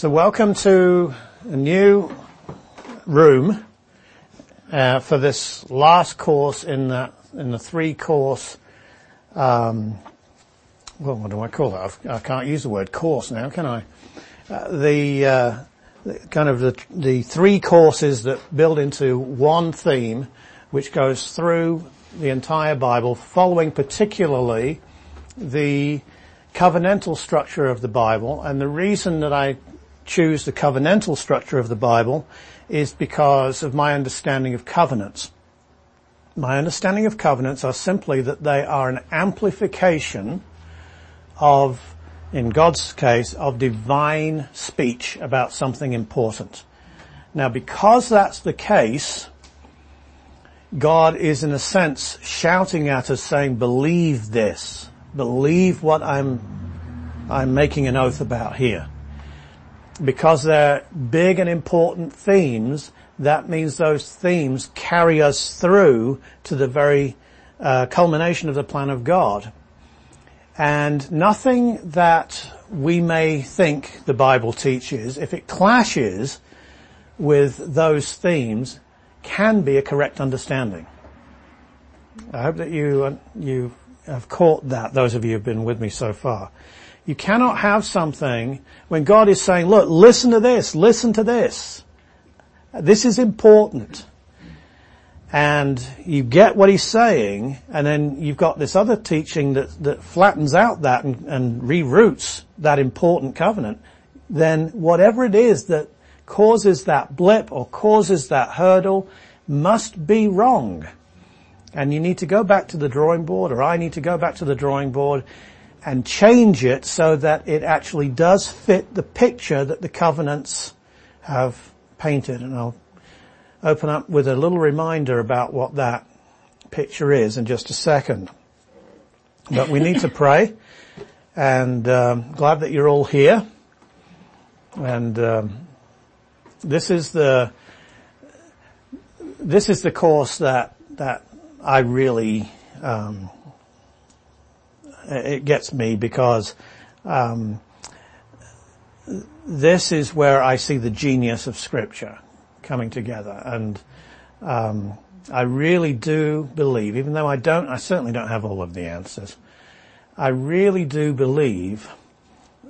So welcome to a new room uh, for this last course in the in the three course. Um, well, what do I call it? I've, can not use the word course now, can I? Uh, the, uh, the kind of the the three courses that build into one theme, which goes through the entire Bible, following particularly the covenantal structure of the Bible. And the reason that I choose the covenantal structure of the Bible is because of my understanding of covenants. My understanding of covenants are simply that they are an amplification of, in God's case, of divine speech about something important. Now because that's the case, God is in a sense shouting at us saying, believe this. Believe what I'm, I'm making an oath about here because they're big and important themes, that means those themes carry us through to the very uh, culmination of the plan of God. And nothing that we may think the Bible teaches, if it clashes with those themes, can be a correct understanding. I hope that you, uh, you have caught that, those of you who have been with me so far. You cannot have something when God is saying, look, listen to this, listen to this. This is important. And you get what he's saying, and then you've got this other teaching that, that flattens out that and, and reroutes that important covenant, then whatever it is that causes that blip or causes that hurdle must be wrong. And you need to go back to the drawing board, or I need to go back to the drawing board and change it so that it actually does fit the picture that the covenants have painted. And I'll open up with a little reminder about what that picture is in just a second. But we need to pray and um, glad that you're all here. And um, this is the this is the course that that I really um, it gets me because um, this is where I see the genius of Scripture coming together, and um, I really do believe, even though I don't, I certainly don't have all of the answers. I really do believe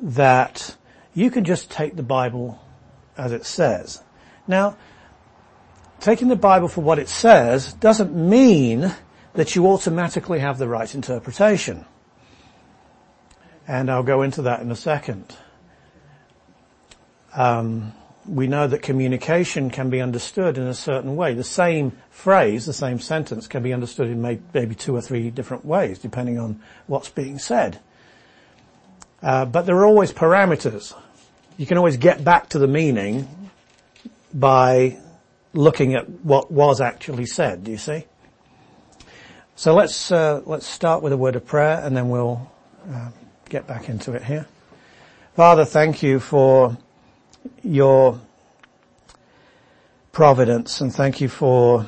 that you can just take the Bible as it says. Now, taking the Bible for what it says doesn't mean that you automatically have the right interpretation. And I'll go into that in a second. Um, we know that communication can be understood in a certain way. The same phrase, the same sentence can be understood in maybe two or three different ways, depending on what's being said. Uh, but there are always parameters. You can always get back to the meaning by looking at what was actually said. Do you see? So let's uh, let's start with a word of prayer, and then we'll uh, get back into it here. Father, thank you for your providence and thank you for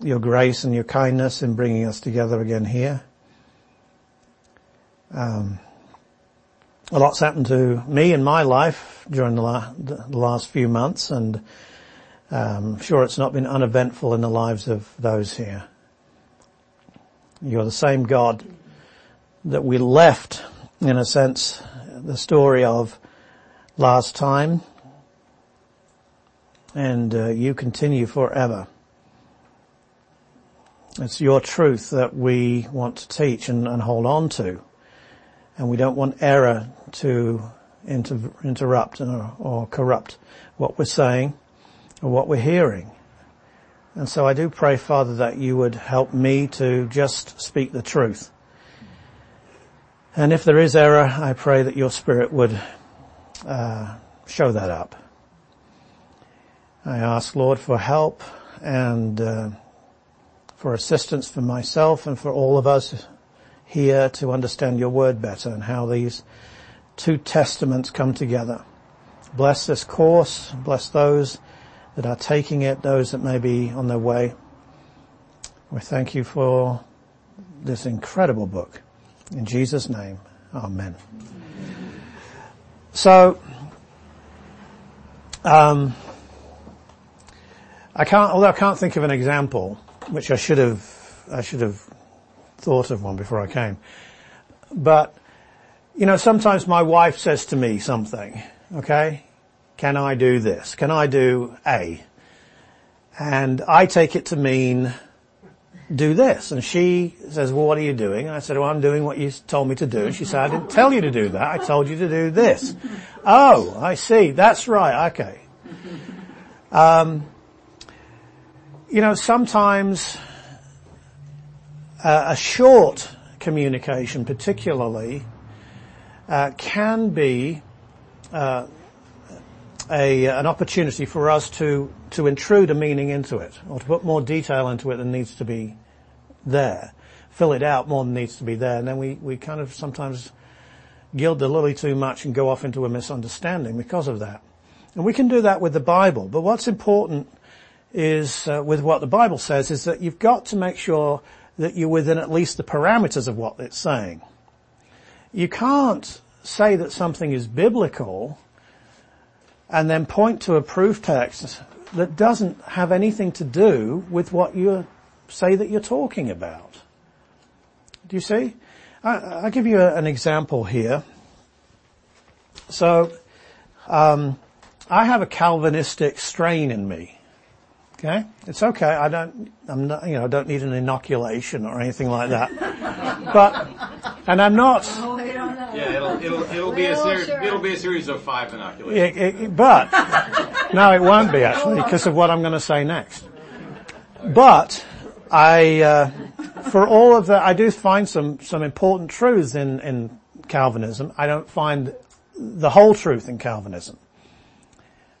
your grace and your kindness in bringing us together again here. Um, a lot's happened to me in my life during the, la- the last few months and um, I'm sure it's not been uneventful in the lives of those here. You're the same God that we left in a sense, the story of last time, and uh, you continue forever. It's your truth that we want to teach and, and hold on to, and we don't want error to inter- interrupt or, or corrupt what we're saying or what we're hearing. And so I do pray, Father, that you would help me to just speak the truth and if there is error, I pray that your Spirit would uh, show that up. I ask, Lord, for help and uh, for assistance for myself and for all of us here to understand your word better and how these two testaments come together. Bless this course, bless those that are taking it, those that may be on their way. We thank you for this incredible book. In Jesus' name, Amen. So, Um, I can't, although I can't think of an example, which I should have, I should have thought of one before I came. But, you know, sometimes my wife says to me something, okay, can I do this? Can I do A? And I take it to mean do this. And she says, well, what are you doing? And I said, well, I'm doing what you told me to do. And she said, I didn't tell you to do that. I told you to do this. oh, I see. That's right. Okay. Um, you know, sometimes uh, a short communication particularly uh, can be uh, an opportunity for us to, intrude a meaning into it, or to put more detail into it than needs to be there. Fill it out more than needs to be there, and then we, we kind of sometimes gild the lily too much and go off into a misunderstanding because of that. And we can do that with the Bible, but what's important is, uh, with what the Bible says, is that you've got to make sure that you're within at least the parameters of what it's saying. You can't say that something is biblical and then point to a proof text that doesn't have anything to do with what you say that you're talking about. Do you see? I, will give you a, an example here. So, um, I have a Calvinistic strain in me. Okay, it's okay. I don't, I'm not, you know, I don't need an inoculation or anything like that. But, and I'm not. Oh, yeah, it'll it'll it'll be a series. It'll be a series of five inoculations. It, it, but no, it won't be actually because of what I'm going to say next. But I, uh, for all of that, I do find some some important truths in in Calvinism. I don't find the whole truth in Calvinism.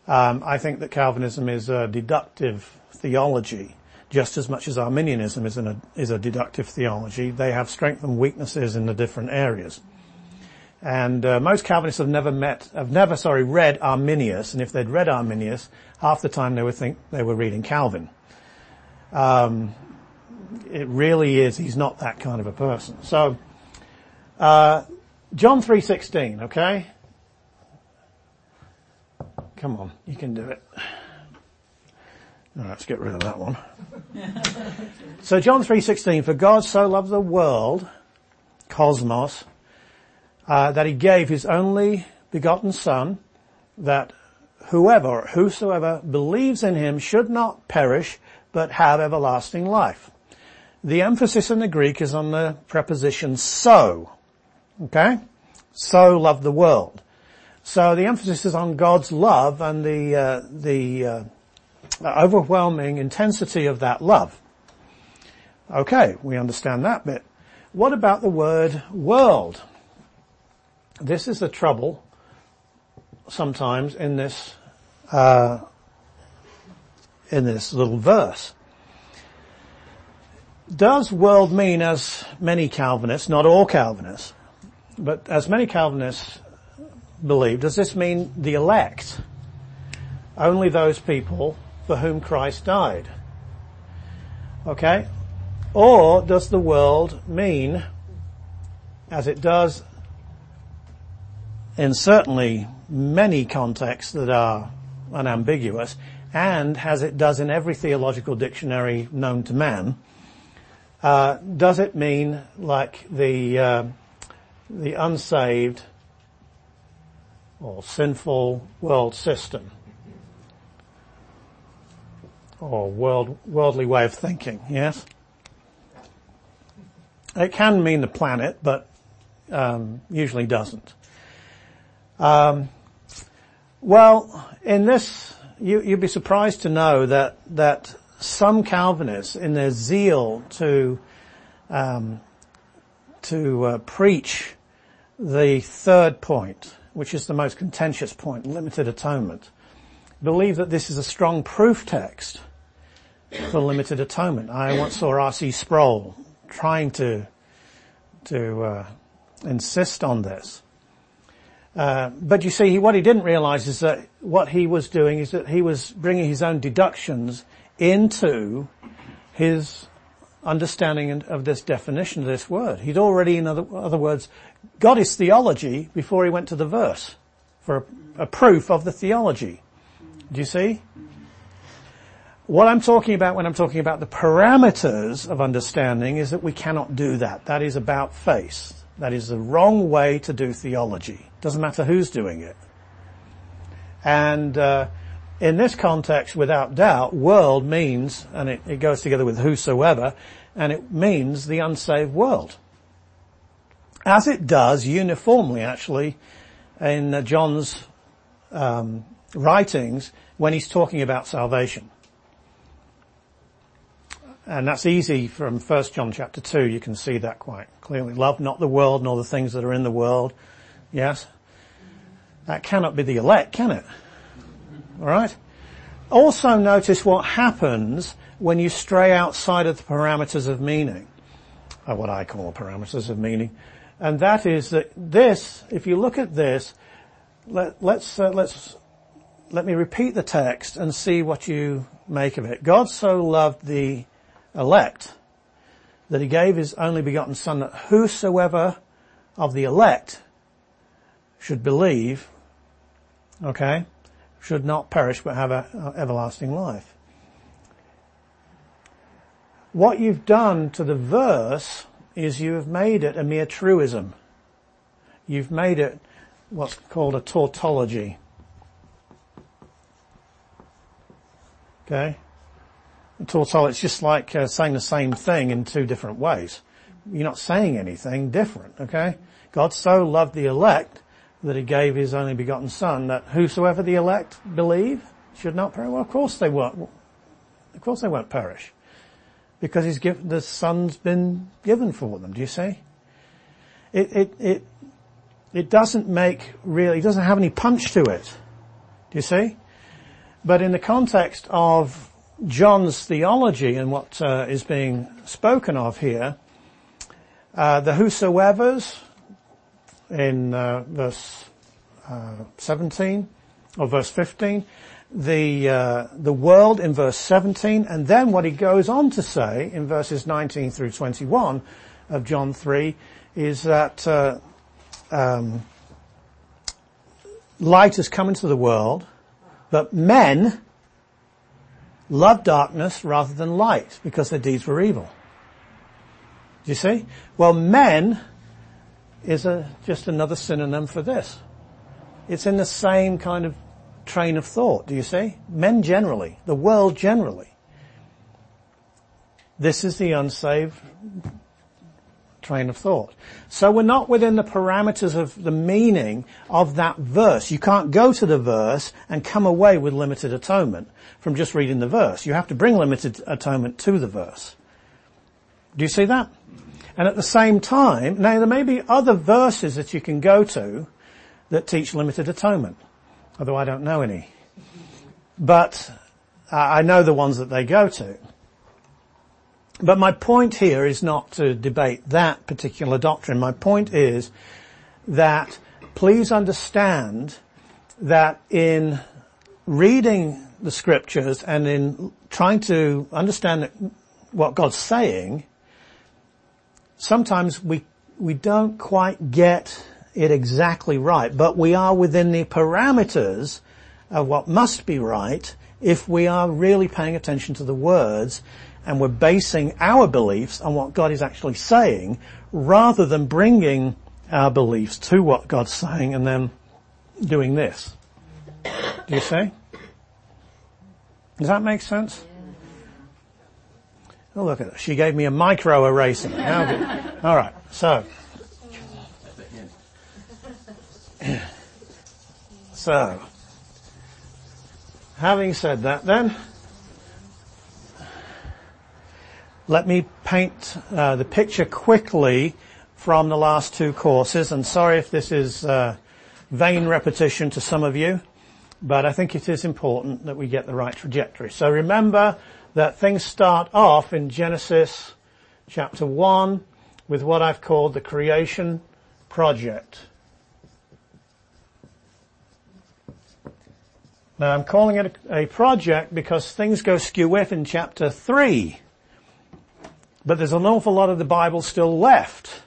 Um, I think that Calvinism is a deductive theology just as much as Arminianism is, a, is a deductive theology. They have strengths and weaknesses in the different areas. And uh, most Calvinists have never met, have never, sorry, read Arminius, and if they'd read Arminius, half the time they would think they were reading Calvin. Um, it really is, he's not that kind of a person. So, uh, John 3.16, okay? Come on, you can do it. Let's get rid of that one. so John 3.16, for God so loved the world, cosmos, uh, that he gave his only begotten son, that whoever, whosoever believes in him should not perish, but have everlasting life. The emphasis in the Greek is on the preposition so. Okay? So loved the world. So the emphasis is on God's love and the uh, the uh, overwhelming intensity of that love. Okay, we understand that bit. What about the word world? This is the trouble sometimes in this uh, in this little verse. Does world mean, as many Calvinists, not all Calvinists, but as many Calvinists believe, does this mean the elect? Only those people for whom Christ died. Okay? Or does the world mean, as it does in certainly many contexts that are unambiguous, and as it does in every theological dictionary known to man, uh, does it mean like the uh, the unsaved or sinful world system or world, worldly way of thinking, yes? It can mean the planet, but um, usually doesn't. Um, well, in this, you, would be surprised to know that that some Calvinists, in their zeal to um, to uh, preach the third point, which is the most contentious point, limited atonement, believe that this is a strong proof text for limited atonement. I once saw R.C. Sproul trying to to uh, insist on this. Uh, but you see, what he didn't realize is that what he was doing is that he was bringing his own deductions into his understanding of this definition of this word. He'd already, in other, other words, got his theology before he went to the verse for a, a proof of the theology. Do you see? What I'm talking about when I'm talking about the parameters of understanding is that we cannot do that. That is about face. That is the wrong way to do theology. Doesn't matter who's doing it. And uh, in this context, without doubt, world means, and it, it goes together with whosoever, and it means the unsaved world. As it does uniformly, actually, in John's um, writings when he's talking about salvation. And that's easy from 1 John chapter 2. You can see that quite clearly. Love not the world nor the things that are in the world. Yes? That cannot be the elect, can it? Alright? Also notice what happens when you stray outside of the parameters of meaning. Or what I call parameters of meaning. And that is that this, if you look at this, let, let's, uh, let's, let me repeat the text and see what you make of it. God so loved the elect, that he gave his only begotten son that whosoever of the elect should believe, okay, should not perish but have everlasting life. What you've done to the verse is you have made it a mere truism. You've made it what's called a tautology. Okay? tautology, it's just like uh, saying the same thing in two different ways. You're not saying anything different, okay? God so loved the elect that he gave his only begotten son that whosoever the elect believe should not perish. Well, of course they won't. Of course they won't perish. Because he's given, the son's been given for them, do you see? It, it, it, it doesn't make really, it doesn't have any punch to it. Do you see? But in the context of John's theology and what uh, is being spoken of here, uh, the whosoever's in uh, verse uh, 17 or verse 15, the uh, the world in verse 17, and then what he goes on to say in verses 19 through 21 of John 3 is that uh, um, light has come into the world, but men love darkness rather than light because their deeds were evil. Do you see? Well, men is a, just another synonym for this. It's in the same kind of train of thought, do you see? Men generally, the world generally. This is the unsaved train of thought. So we're not within the parameters of the meaning of that verse. You can't go to the verse and come away with limited atonement from just reading the verse. You have to bring limited atonement to the verse. Do you see that? And at the same time, now there may be other verses that you can go to that teach limited atonement, although I don't know any. But uh, I know the ones that they go to. But my point here is not to debate that particular doctrine. My point is that please understand that in reading the scriptures and in trying to understand what God's saying, sometimes we, we don't quite get it exactly right, but we are within the parameters of what must be right if we are really paying attention to the words and we're basing our beliefs on what God is actually saying rather than bringing our beliefs to what God's saying and then doing this. Do you see? Does that make sense? Oh, look at it. She gave me a micro eraser. All right. So. So. Having said that then, let me paint uh, the picture quickly from the last two courses. And sorry if this is uh, vain repetition to some of you, but I think it is important that we get the right trajectory. So remember that things start off in Genesis chapter 1 with what I've called the creation project. Now I'm calling it a, project because things go skew-whiff in chapter 3. But there's an awful lot of the Bible still left.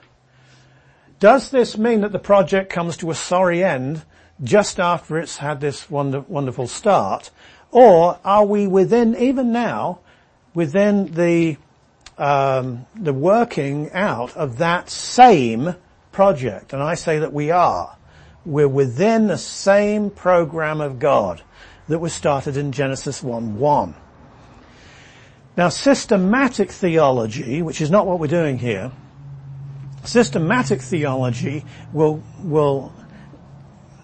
Does this mean that the project comes to a sorry end just after it's had this wonder, wonderful start? Or are we within, even now, within the, um, the working out of that same project? And I say that we are. We're within the same program of God that was started in Genesis 1-1. Now systematic theology, which is not what we're doing here, systematic theology will, will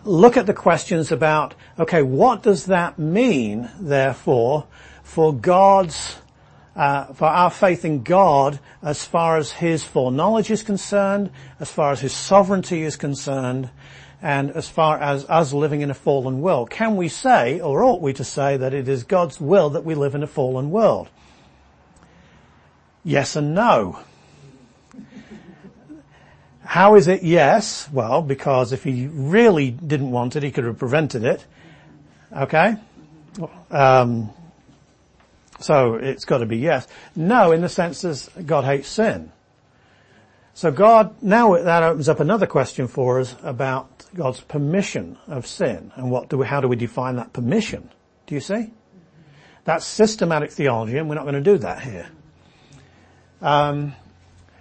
look at the questions about, okay, what does that mean, therefore, for God's, uh, for our faith in God as far as His foreknowledge is concerned, as far as His sovereignty is concerned, and as far as us living in a fallen world. Can we say, or ought we to say, that it is God's will that we live in a fallen world? Yes and no. How is it yes? Well, because if he really didn't want it, he could have prevented it. Okay? Um, so it's got to be yes. No, in the sense that God hates sin. So God, now that opens up another question for us about God's permission of sin and what do we, how do we define that permission? Do you see? That's systematic theology and we're not going to do that here. Um,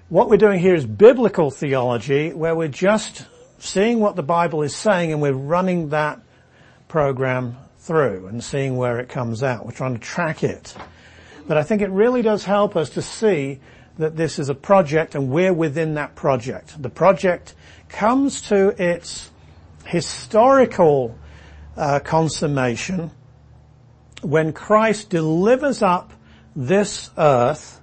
what we're doing here is biblical theology where we're just seeing what the Bible is saying and we're running that program through and seeing where it comes out. We're trying to track it. But I think it really does help us to see that this is a project and we're within that project. The project comes to its historical uh, consummation when Christ delivers up this earth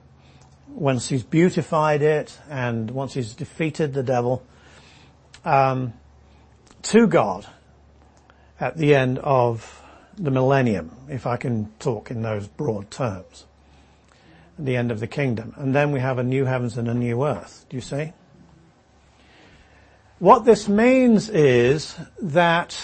once he's beautified it and once he's defeated the devil, um, to God at the end of the millennium, if I can talk in those broad terms. At the end of the kingdom. And then we have a new heavens and a new earth. Do you see? What this means is that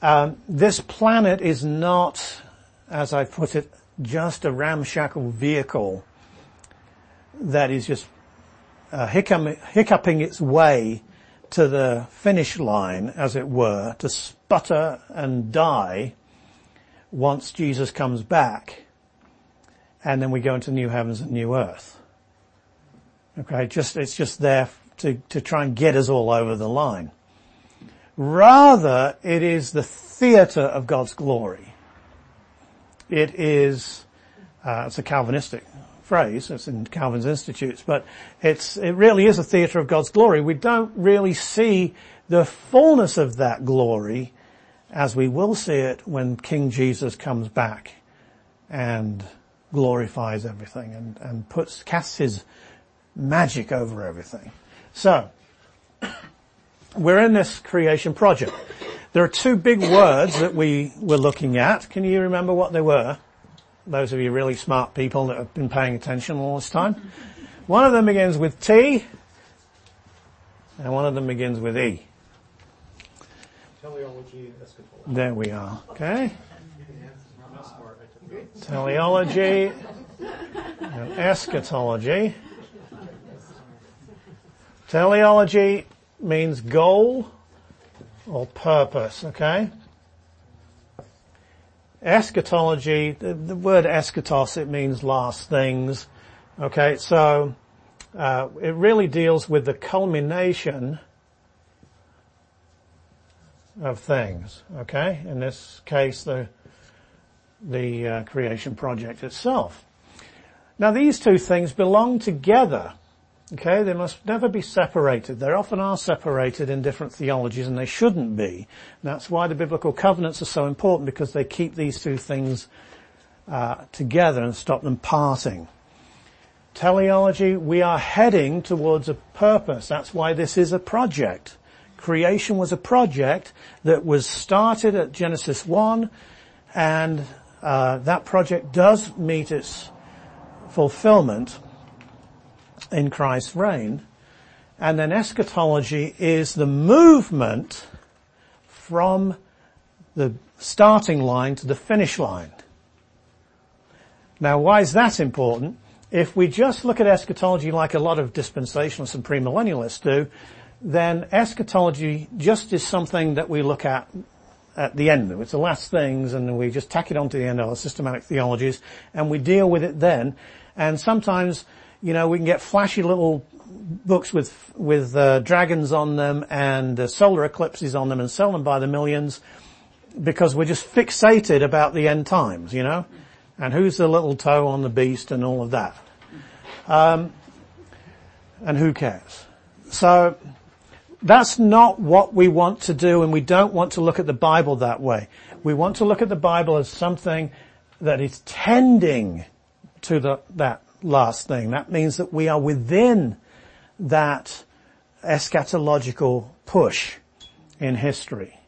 um, this planet is not, as I put it, just a ramshackle vehicle that is just uh, hiccuping its way to the finish line, as it were, to sputter and die once Jesus comes back. And then we go into new heavens and new earth. Okay, just, it's just there to, to try and get us all over the line. Rather, it is the theatre of God's glory. It is, uh, it's a Calvinistic phrase. It's in Calvin's Institutes, but it's, it really is a theatre of God's glory. We don't really see the fullness of that glory as we will see it when King Jesus comes back and glorifies everything and, and puts, casts his magic over everything. So, we're in this creation project. There are two big words that we were looking at. Can you remember what they were? Those of you really smart people that have been paying attention all this time. One of them begins with T, and one of them begins with E. Teleology There we are. Okay. Teleology and eschatology. Teleology means goal or purpose, okay? Eschatology, the, the word eschatos, it means last things. Okay, so uh, it really deals with the culmination of things. Okay, in this case, the the uh, creation project itself. Now, these two things belong together. Okay, they must never be separated. They often are separated in different theologies and they shouldn't be. And that's why the biblical covenants are so important because they keep these two things uh, together and stop them parting. Teleology, we are heading towards a purpose. That's why this is a project. Creation was a project that was started at Genesis 1 and uh, that project does meet its fulfillment in Christ's reign. And then eschatology is the movement from the starting line to the finish line. Now why is that important? If we just look at eschatology like a lot of dispensationalists and premillennialists do, then eschatology just is something that we look at at the end. It's the last things and we just tack it on to the end of our systematic theologies and we deal with it then. And sometimes, you know, we can get flashy little books with, with uh, dragons on them and uh, solar eclipses on them and sell them by the millions because we're just fixated about the end times, you know? And who's the little toe on the beast and all of that. Um, and who cares? So, that's not what we want to do and we don't want to look at the Bible that way. We want to look at the Bible as something that is tending to the, that last thing. That means that we are within that eschatological push in history.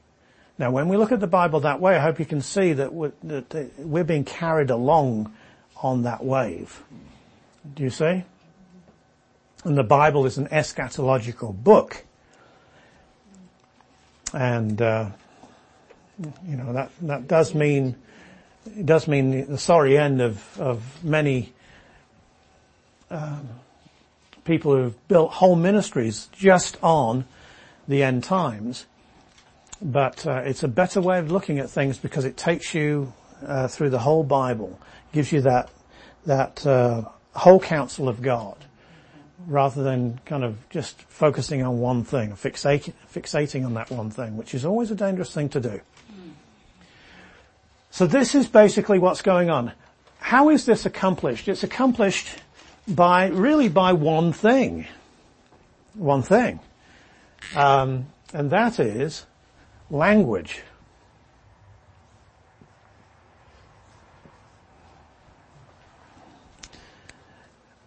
Now when we look at the Bible that way, I hope you can see that we're, that we're being carried along on that wave. Do you see? And the Bible is an eschatological book. And, uh, you know, that, that does mean, it does mean the sorry end of, of many, um, people who've built whole ministries just on the end times. But uh, it's a better way of looking at things because it takes you uh, through the whole Bible, gives you that that uh, whole counsel of God rather than kind of just focusing on one thing, fixating, fixating on that one thing, which is always a dangerous thing to do. So this is basically what's going on. How is this accomplished? It's accomplished by, really by one thing. One thing. Um, and that is language.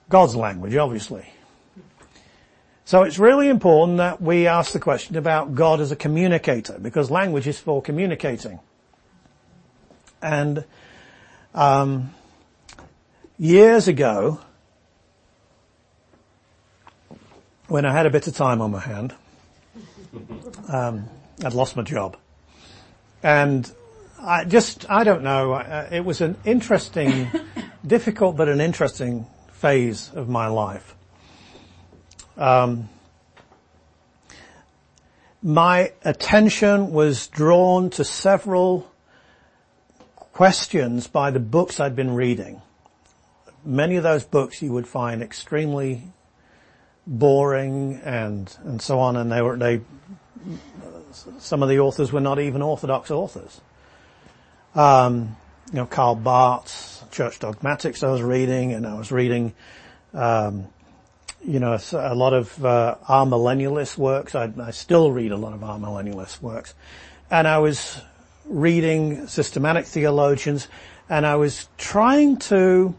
God's language, obviously. So it's really important that we ask the question about God as a communicator, because language is for communicating. And um, years ago, when I had a bit of time on my hand, um, I'd lost my job, and I just I don't know. Uh, it was an interesting, difficult but an interesting phase of my life. Um, my attention was drawn to several questions by the books I'd been reading. Many of those books you would find extremely boring and and so on, and they were they. Some of the authors were not even orthodox authors. Um, you know, Karl Barth's Church Dogmatics I was reading, and I was reading um, you know, a lot of uh, millennialist works. I, I, still read a lot of our millennialist works. And I was reading systematic theologians and I was trying to,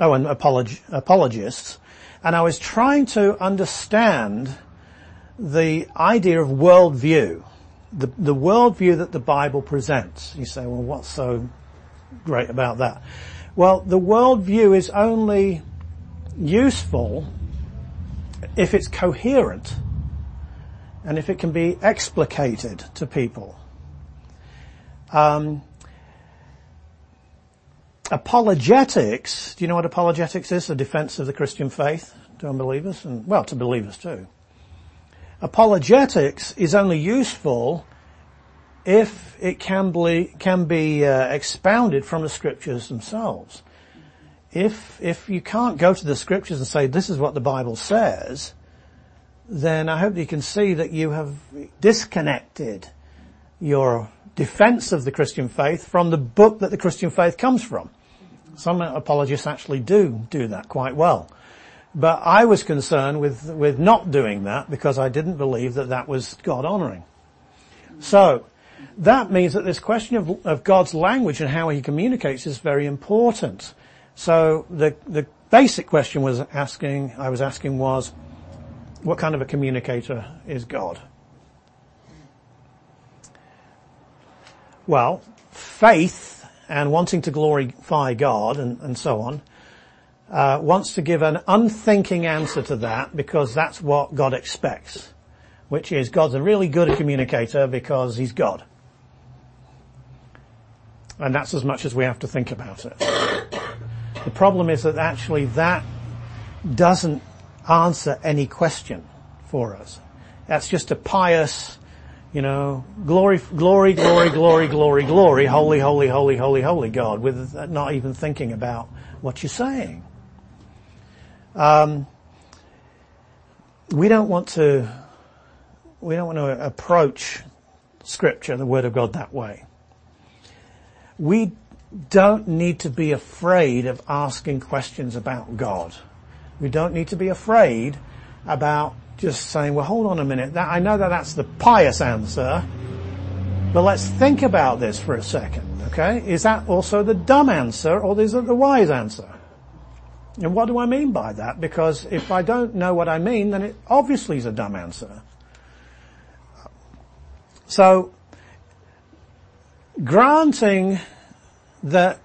oh, and apolog- apologists, and I was trying to understand the idea of worldview, the, the worldview that the Bible presents. You say, well, what's so great about that? Well, the worldview is only useful if it's coherent and if it can be explicated to people. Um, apologetics, do you know what apologetics is? The defense of the Christian faith to unbelievers and, well, to believers too. Apologetics is only useful if it can be, can be uh, expounded from the scriptures themselves if, if you can't go to the scriptures and say this is what the Bible says, then I hope you can see that you have disconnected your defense of the Christian faith from the book that the Christian faith comes from. Some apologists actually do do that quite well. But I was concerned with, with not doing that because I didn't believe that that was God honoring. So, that means that this question of, of God's language and how he communicates is very important. So the, the basic question was asking, I was asking was, what kind of a communicator is God? Well, faith and wanting to glorify God and, and so on, uh, wants to give an unthinking answer to that because that's what God expects, which is God's a really good communicator because He's God. And that's as much as we have to think about it. The problem is that actually that doesn't answer any question for us. That's just a pious, you know, glory, glory, glory, glory, glory, glory, holy, holy, holy, holy, holy God, with not even thinking about what you're saying. Um, we don't want to, we don't want to approach scripture, the word of God that way. We don't need to be afraid of asking questions about God. We don't need to be afraid about just saying, well, hold on a minute. That, I know that that's the pious answer, but let's think about this for a second, okay? Is that also the dumb answer or is it the wise answer? And what do I mean by that? Because if I don't know what I mean, then it obviously is a dumb answer. So, granting that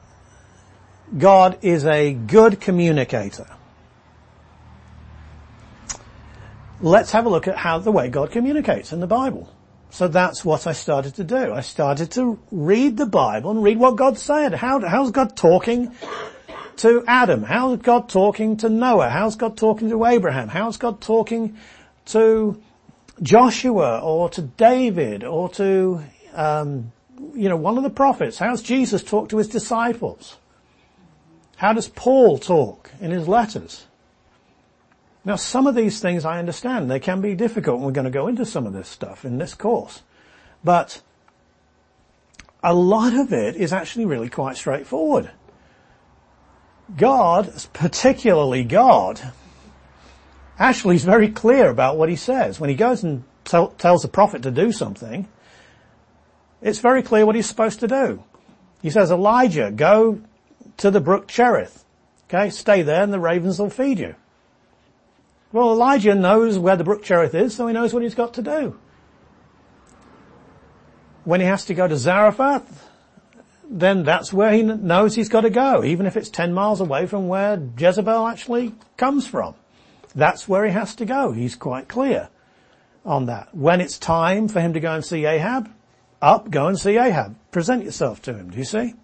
God is a good communicator, let's have a look at how the way God communicates in the Bible. So that's what I started to do. I started to read the Bible and read what God said. How, how's God talking to Adam? How's God talking to Noah? How's God talking to Abraham? How's God talking to Joshua or to David or to, um, you know, one of the prophets? How's Jesus talk to his disciples? How does Paul talk in his letters? Now some of these things I understand. They can be difficult and we're going to go into some of this stuff in this course. But a lot of it is actually really quite straightforward. God, particularly God, actually is very clear about what he says. When he goes and tell, tells the prophet to do something, it's very clear what he's supposed to do. He says, Elijah, go to the brook Cherith. Okay, stay there and the ravens will feed you. Well, Elijah knows where the brook Cherith is, so he knows what he's got to do. When he has to go to Zarephath, then that's where he knows he's got to go, even if it's 10 miles away from where Jezebel actually comes from. That's where he has to go. He's quite clear on that. When it's time for him to go and see Ahab, up, go and see Ahab. Present yourself to him, do you see?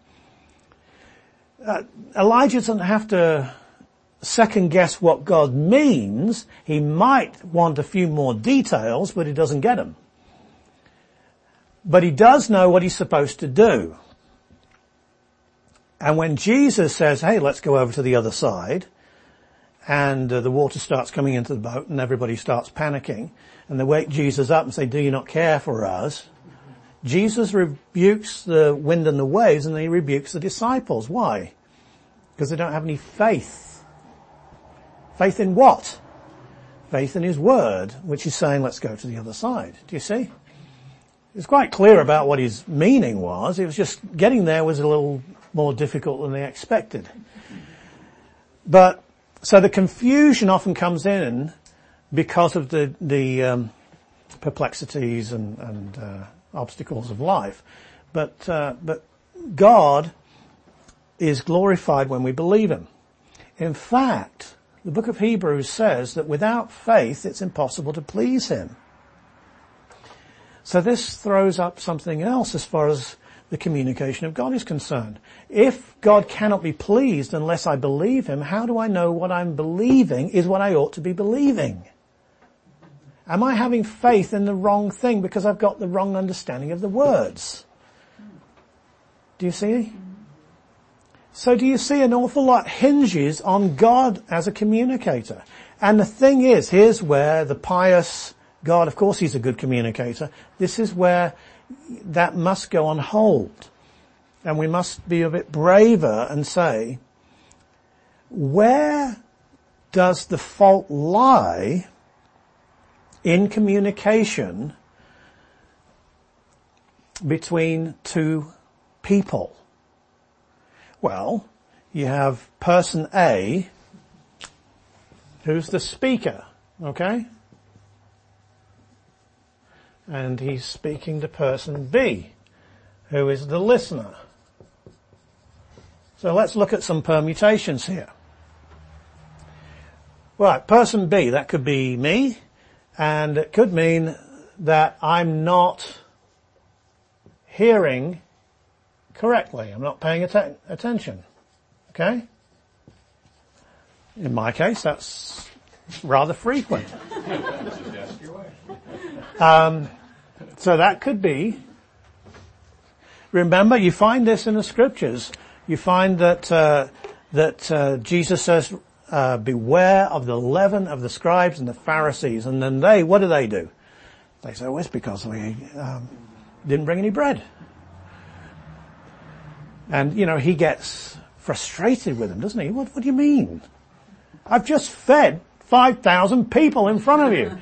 Uh, Elijah doesn't have to second guess what God means. He might want a few more details, but he doesn't get them. But he does know what he's supposed to do. And when Jesus says, hey, let's go over to the other side, and uh, the water starts coming into the boat and everybody starts panicking, and they wake Jesus up and say, do you not care for us? Jesus rebukes the wind and the waves and then he rebukes the disciples. Why? Because they don't have any faith. Faith in what? Faith in his word, which is saying, let's go to the other side. Do you see? It's quite clear about what his meaning was. It was just getting there was a little more difficult than they expected. But, so the confusion often comes in because of the, the, um, perplexities and, and uh, obstacles of life. But, uh, but God is glorified when we believe Him. In fact, the book of Hebrews says that without faith it's impossible to please Him. So this throws up something else as far as the communication of God is concerned. If God cannot be pleased unless I believe Him, how do I know what I'm believing is what I ought to be believing? Am I having faith in the wrong thing because I've got the wrong understanding of the words? Do you see? So do you see an awful lot hinges on God as a communicator? And the thing is, here's where the pious God, of course he's a good communicator, this is where that must go on hold. And we must be a bit braver and say, where does the fault lie in communication between two people? Well, you have person A, who's the speaker, okay? And he's speaking to person B, who is the listener. So let's look at some permutations here. Right, person B, that could be me, and it could mean that I'm not hearing correctly. I'm not paying att- attention. Okay? In my case, that's rather frequent. Um, so that could be. Remember, you find this in the scriptures. You find that uh, that uh, Jesus says, uh, "Beware of the leaven of the scribes and the Pharisees." And then they, what do they do? They say, "Well, it's because we um, didn't bring any bread." And you know, he gets frustrated with them, doesn't he? What, what do you mean? I've just fed five thousand people in front of you.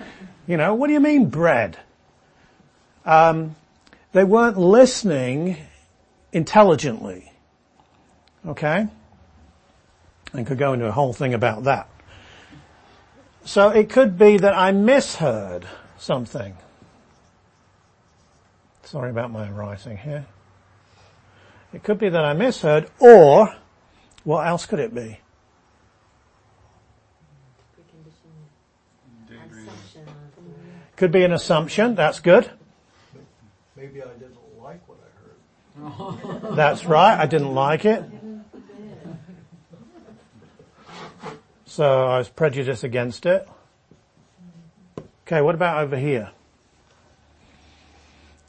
You know, what do you mean bread? Um, they weren't listening intelligently. Okay? And could go into a whole thing about that. So it could be that I misheard something. Sorry about my writing here. It could be that I misheard, or what else could it be? Could be an assumption. That's good. Maybe I didn't like what I heard. That's right. I didn't like it. So I was prejudiced against it. Okay, what about over here?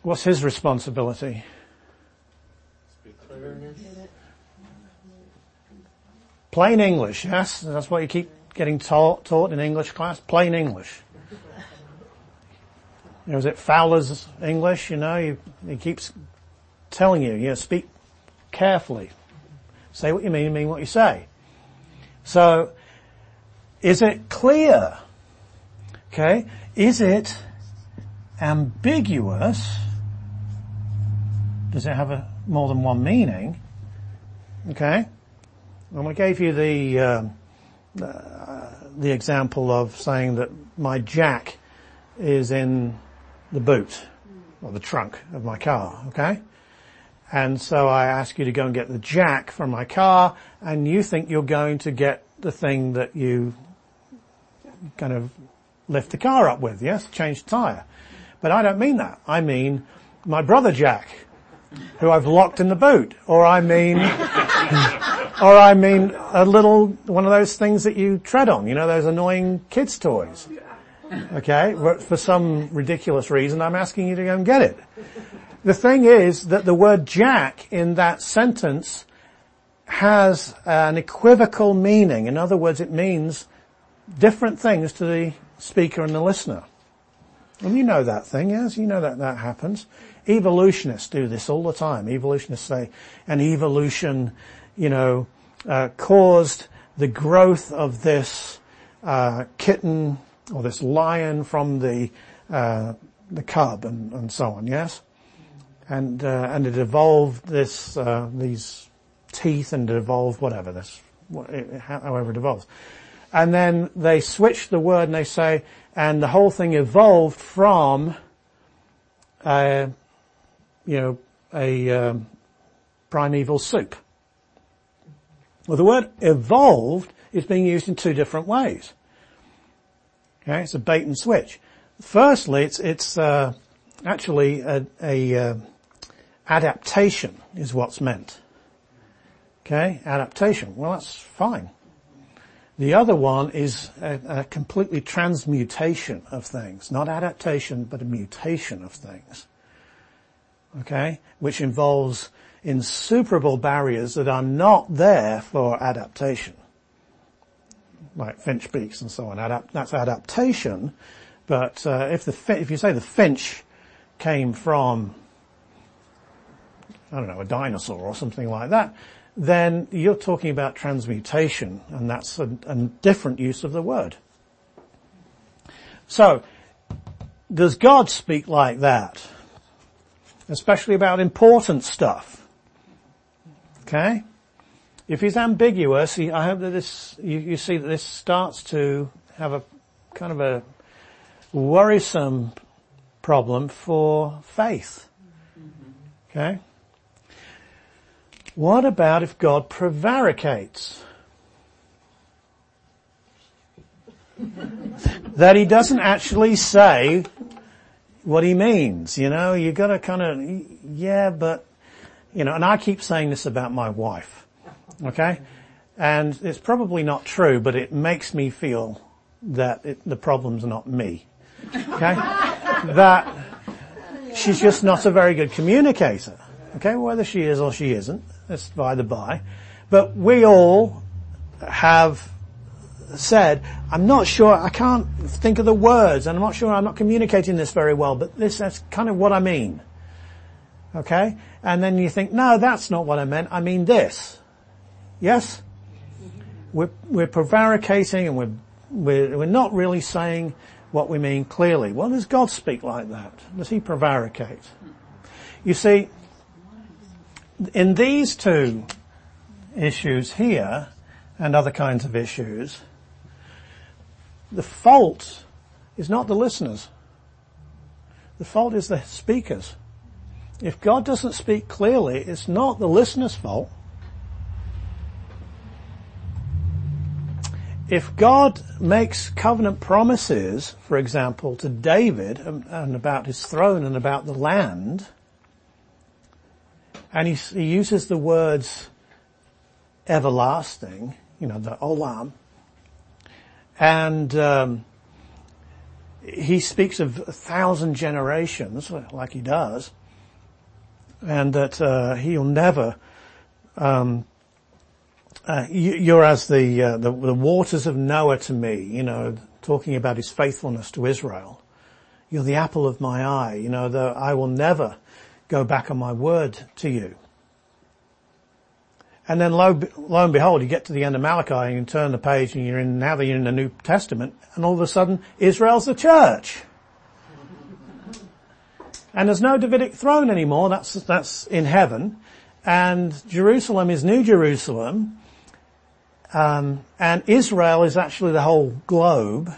What's his responsibility? Plain English, yes? That's what you keep getting taught, taught in English class? Plain English. You know, is it Fowler's English? You know, he, he keeps telling you, you know, speak carefully. Say what you mean, mean what you say. So, is it clear? Okay. Is it ambiguous? Does it have a, more than one meaning? Okay. Well, I gave you the, uh, uh, the example of saying that my jack is in the boot or the trunk of my car, okay? And so I ask you to go and get the jack from my car and you think you're going to get the thing that you kind of lift the car up with, yes? Change the tire. But I don't mean that. I mean my brother Jack, who I've locked in the boot. Or I mean, or I mean a little, one of those things that you tread on, you know, those annoying kids toys. Okay, but for some ridiculous reason, I'm asking you to go and get it. The thing is that the word jack in that sentence has an equivocal meaning. In other words, it means different things to the speaker and the listener. And you know that thing, yes? You know that that happens. Evolutionists do this all the time. Evolutionists say an evolution, you know, uh, caused the growth of this uh, kitten or this lion from the uh, the cub and, and so on. Yes, and uh, and it evolved this uh, these teeth and it evolved whatever this however it evolves, and then they switch the word and they say and the whole thing evolved from uh, you know a um, primeval soup. Well, the word evolved is being used in two different ways. Okay, it's a bait and switch. Firstly, it's it's uh, actually a, a uh, adaptation is what's meant. Okay, adaptation. Well, that's fine. The other one is a, a, completely transmutation of things, not adaptation, but a mutation of things. Okay, which involves insuperable barriers that are not there for adaptation like finch beaks and so on. Adapt, that's adaptation. But uh, if the if you say the finch came from I don't know a dinosaur or something like that, then you're talking about transmutation, and that's a, a different use of the word. So, does God speak like that? Especially about important stuff. Okay? If he's ambiguous, I hope that this, you, you see that this starts to have a kind of a worrisome problem for faith. Okay? What about if God prevaricates? that he doesn't actually say what he means, you know, you gotta kind of, yeah, but, you know, and I keep saying this about my wife. Okay? And it's probably not true, but it makes me feel that it, the problem's not me. Okay? that she's just not a very good communicator. Okay, whether she is or she isn't, that's by the by. But we all have said, I'm not sure, I can't think of the words, and I'm not sure I'm not communicating this very well, but this, that's kind of what I mean. Okay? And then you think, no, that's not what I meant, I mean this. Yes? We're, we're prevaricating and we're, we're, we're not really saying what we mean clearly. Well, does God speak like that? Does he prevaricate? You see, in these two issues here, and other kinds of issues, the fault is not the listeners. The fault is the speakers. If God doesn't speak clearly, it's not the listener's fault. If God makes covenant promises, for example, to David and, about his throne and about the land, and he, he uses the words everlasting, you know, the olam, and um, he speaks of a thousand generations, like he does, and that uh, he'll never. Um, uh, you, are as the, uh, the, the waters of Noah to me, you know, talking about his faithfulness to Israel. You're the apple of my eye, you know, the, I will never go back on my word to you. And then lo, and behold, you get to the end of Malachi and you turn the page and you're in, now that you're in the New Testament and all of a sudden Israel's the church. And there's no Davidic throne anymore, that's, that's in heaven. And Jerusalem is New Jerusalem. Um, and Israel is actually the whole globe.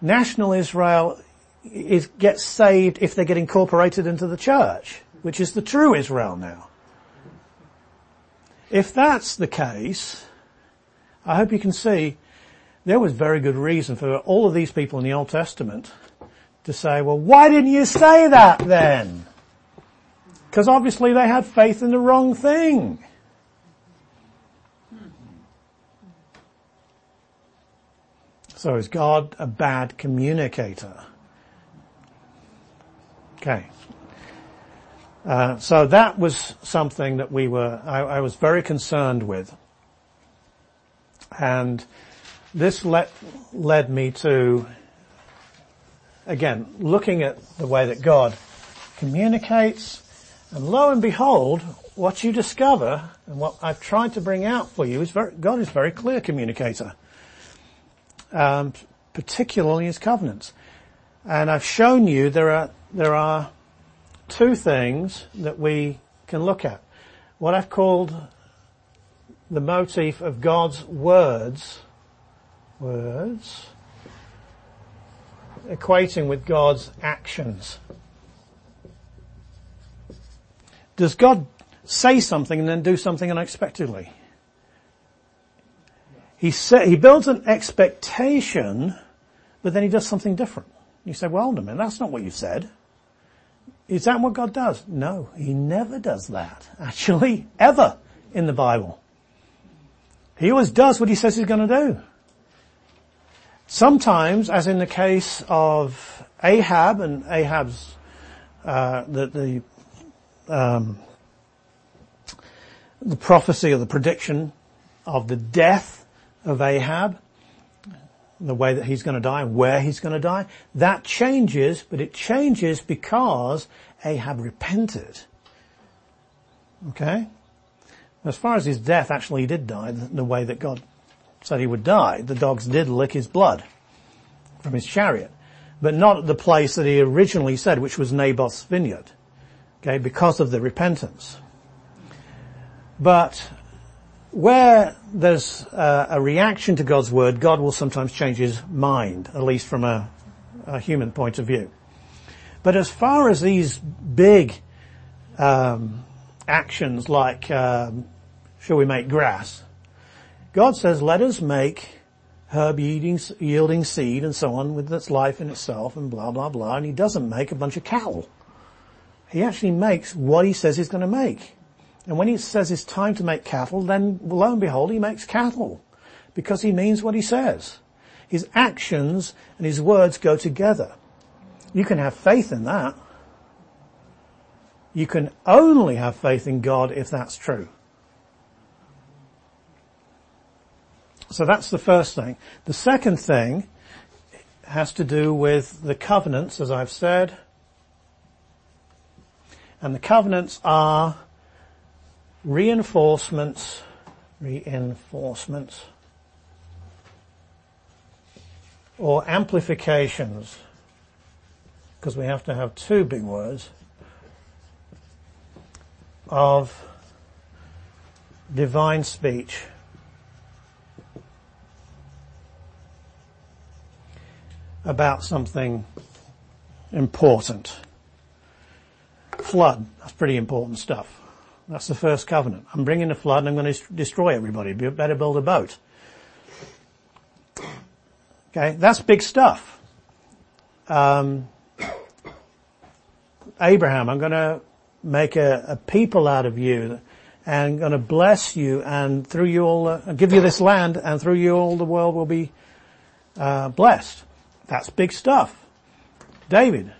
National Israel is, gets saved if they get incorporated into the church, which is the true Israel now. If that's the case, I hope you can see there was very good reason for all of these people in the Old Testament to say, well, why didn't you say that then? Because obviously they had faith in the wrong thing. So is God a bad communicator? Okay. Uh, so that was something that we were, I, was very concerned with. And this led me to, again, looking at the way that God communicates, and lo and behold, what you discover, and what I've tried to bring out for you, is very, God is a very clear communicator. Um, particularly his covenants. And I've shown you there are, there are two things that we can look at. What I've called the motif of God's words, words, equating with God's actions. Does God say something and then do something unexpectedly? He, say, he builds an expectation, but then he does something different. You say, well, no, man, that's not what you said. Is that what God does? No, He never does that. Actually, ever in the Bible. He always does what He says He's to do. Sometimes, as in the case of Ahab and Ahab's, uh, the, the, um, the prophecy or the prediction of the death of Ahab, the way that he's going to die, where he's going to die. That changes, but it changes because Ahab repented. Okay? As far as his death, actually he did die the way that God said he would die. The dogs did lick his blood from his chariot, but not at the place that he originally said, which was Naboth's vineyard. Okay, because of the repentance. But where there's a, a, reaction to God's word, God will sometimes change his mind, at least from a, a human point of view. But as far as these big um, actions like, um, shall we make grass? God says, let us make herb yielding, yielding seed and so on with its life in itself and blah, blah, blah. And he doesn't make a bunch of cattle. He actually makes what he says he's going to make. And when he says it's time to make cattle, then lo and behold, he makes cattle. Because he means what he says. His actions and his words go together. You can have faith in that. You can only have faith in God if that's true. So that's the first thing. The second thing has to do with the covenants, as I've said. And the covenants are reinforcements, reinforcements, or amplifications, because we have to have two big words, of divine speech. about something important. Flood, that's pretty important stuff. That's the first covenant. I'm bringing a flood and I'm going to destroy everybody. You better build a boat. Okay, that's big stuff. Um, Abraham, I'm going to make a, a, people out of you and going to bless you and through you all, uh, give you this land and through you all the world will be uh, blessed. That's big stuff. David,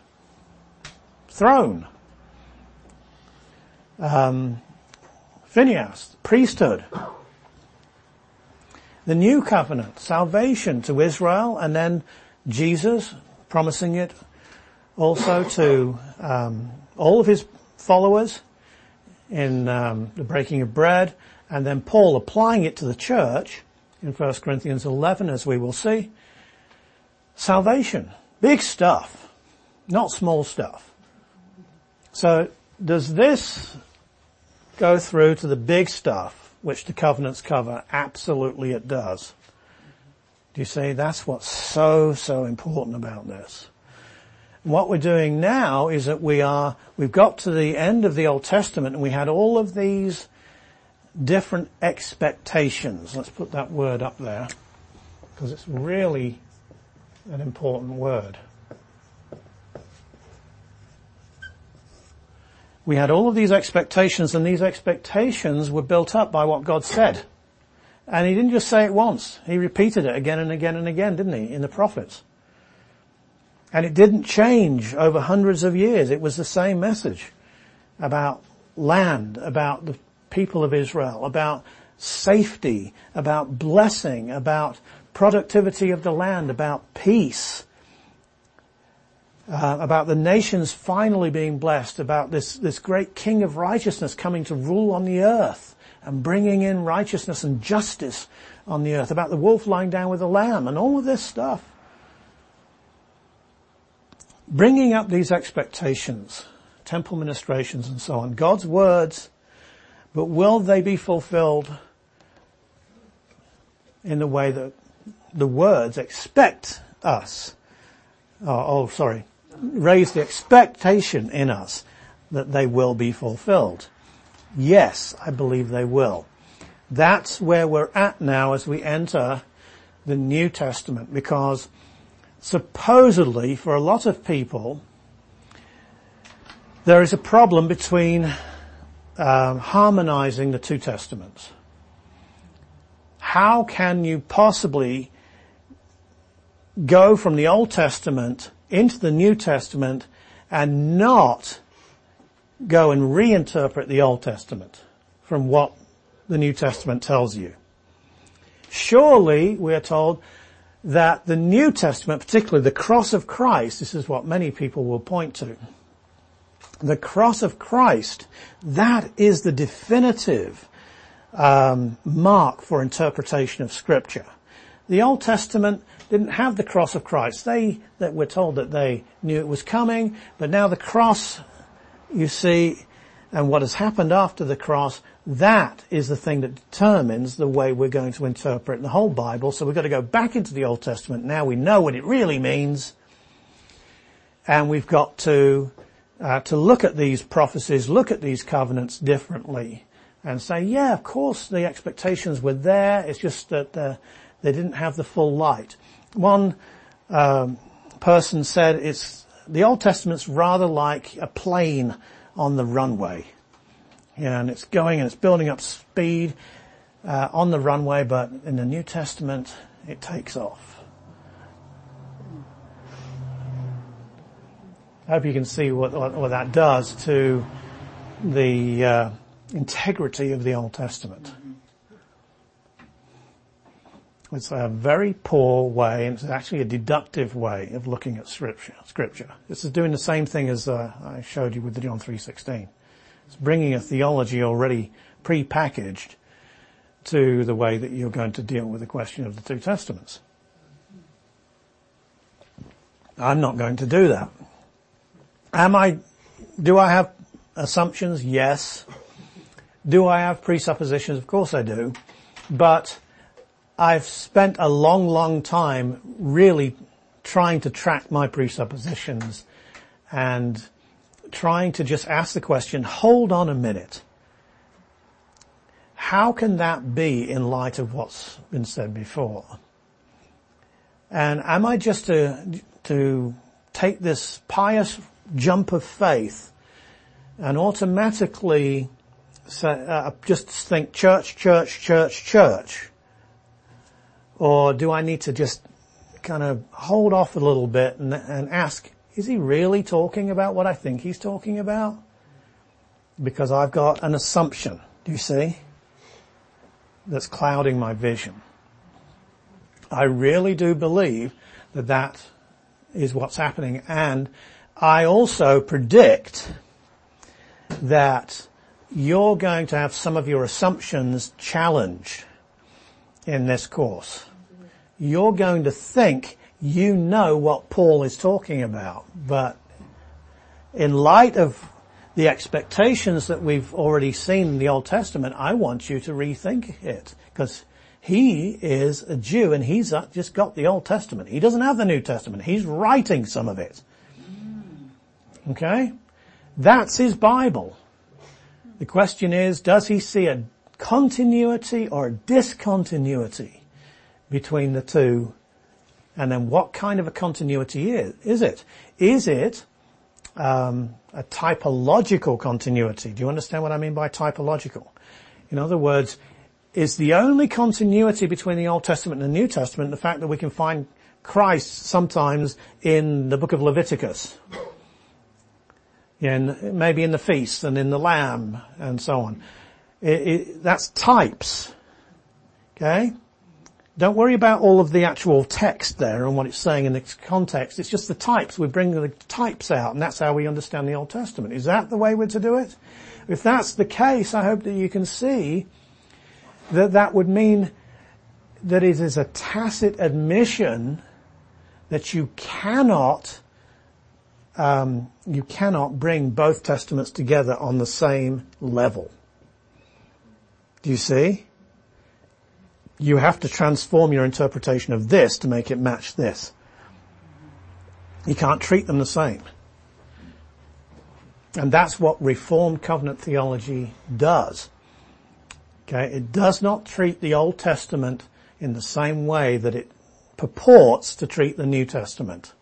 throne. Um, Phineas, priesthood. The new covenant, salvation to Israel, and then Jesus promising it also to um, all of his followers in um, the breaking of bread, and then Paul applying it to the church in 1 Corinthians 11, as we will see. Salvation. Big stuff. Not small stuff. So does this go through to the big stuff which the covenants cover? Absolutely it does. Do you see? That's what's so, so important about this. what we're doing now is that we are, we've got to the end of the Old Testament and we had all of these different expectations. Let's put that word up there because it's really an important word. We had all of these expectations and these expectations were built up by what God said. And he didn't just say it once. He repeated it again and again and again, didn't he, in the prophets? And it didn't change over hundreds of years. It was the same message about land, about the people of Israel, about safety, about blessing, about productivity of the land, about peace, Uh, about the nations finally being blessed, about this, this great king of righteousness coming to rule on the earth and bringing in righteousness and justice on the earth, about the wolf lying down with the lamb and all of this stuff. Bringing up these expectations, temple ministrations and so on, God's words, but will they be fulfilled in the way that the words expect us, oh, oh sorry, raise the expectation in us that they will be fulfilled. Yes, I believe they will. That's where we're at now as we enter the New Testament because supposedly for a lot of people there is a problem between um, harmonizing the two testaments. How can you possibly go from the Old Testament into the New Testament and not go and reinterpret the Old Testament from what the New Testament tells you. Surely, we are told that the New Testament, particularly the cross of Christ, this is what many people will point to. The cross of Christ, that is the definitive um, mark for interpretation of Scripture. The Old Testament didn't have the cross of Christ. They, that we're told that they knew it was coming, but now the cross, you see, and what has happened after the cross, that is the thing that determines the way we're going to interpret the whole Bible. So we've got to go back into the Old Testament. Now we know what it really means. And we've got to, uh, to look at these prophecies, look at these covenants differently and say, yeah, of course the expectations were there. It's just that uh, they didn't have the full light. One um, person said it's the Old Testament's rather like a plane on the runway. Yeah, and it's going and it's building up speed uh, on the runway, but in the New Testament, it takes off. I hope you can see what, what, what that does to the uh, integrity of the Old Testament. It's a very poor way, and it's actually a deductive way of looking at scripture. Scripture. This is doing the same thing as uh, I showed you with the John 3:16. It's bringing a theology already pre-packaged to the way that you're going to deal with the question of the two testaments. I'm not going to do that. Am I, do I have assumptions? Yes. Do I have presuppositions? Of course I do. But I've spent a long, long time really trying to track my presuppositions and trying to just ask the question, hold on a minute. How can that be in light of what's been said before? And am I just to, to take this pious jump of faith and automatically say, uh, just think church, church, church, church? Or do I need to just kind of hold off a little bit and, and ask, is he really talking about what I think he's talking about? Because I've got an assumption, do you see? That's clouding my vision. I really do believe that that is what's happening and I also predict that you're going to have some of your assumptions challenged in this course you're going to think you know what Paul is talking about. But in light of the expectations that we've already seen in the Old Testament, I want you to rethink it because he is a Jew and he's just got the Old Testament. He doesn't have the New Testament. He's writing some of it. Okay? That's his Bible. The question is, does he see a continuity or discontinuity? between the two and then what kind of a continuity is, is it? Is it um, a typological continuity? Do you understand what I mean by typological? In other words, is the only continuity between the Old Testament and the New Testament the fact that we can find Christ sometimes in the book of Leviticus? In, maybe in the feast and in the lamb and so on. It, it, that's types. Okay? Don't worry about all of the actual text there and what it's saying in its context. It's just the types. We bring the types out and that's how we understand the Old Testament. Is that the way we're to do it? If that's the case, I hope that you can see that that would mean that it is a tacit admission that you cannot um, you cannot bring both testaments together on the same level. Do you see? you have to transform your interpretation of this to make it match this. You can't treat them the same. And that's what Reformed covenant theology does. Okay, it does not treat the Old Testament in the same way that it purports to treat the New Testament.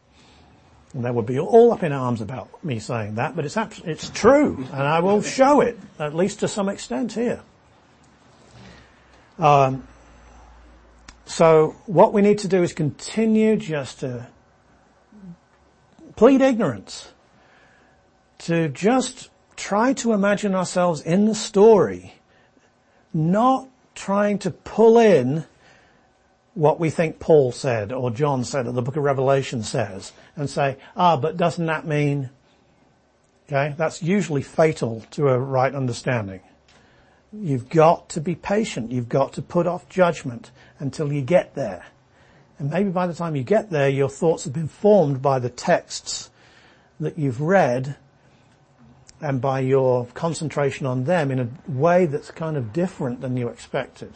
And they would be all up in arms about me saying that, but it's it's true, and I will show it, at least to some extent here. Um, so what we need to do is continue just to plead ignorance, to just try to imagine ourselves in the story, not trying to pull in what we think Paul said or John said or the book of Revelation says and say, ah, but doesn't that mean, okay, that's usually fatal to a right understanding. You've got to be patient. You've got to put off judgment until you get there. And maybe by the time you get there, your thoughts have been formed by the texts that you've read and by your concentration on them in a way that's kind of different than you expected.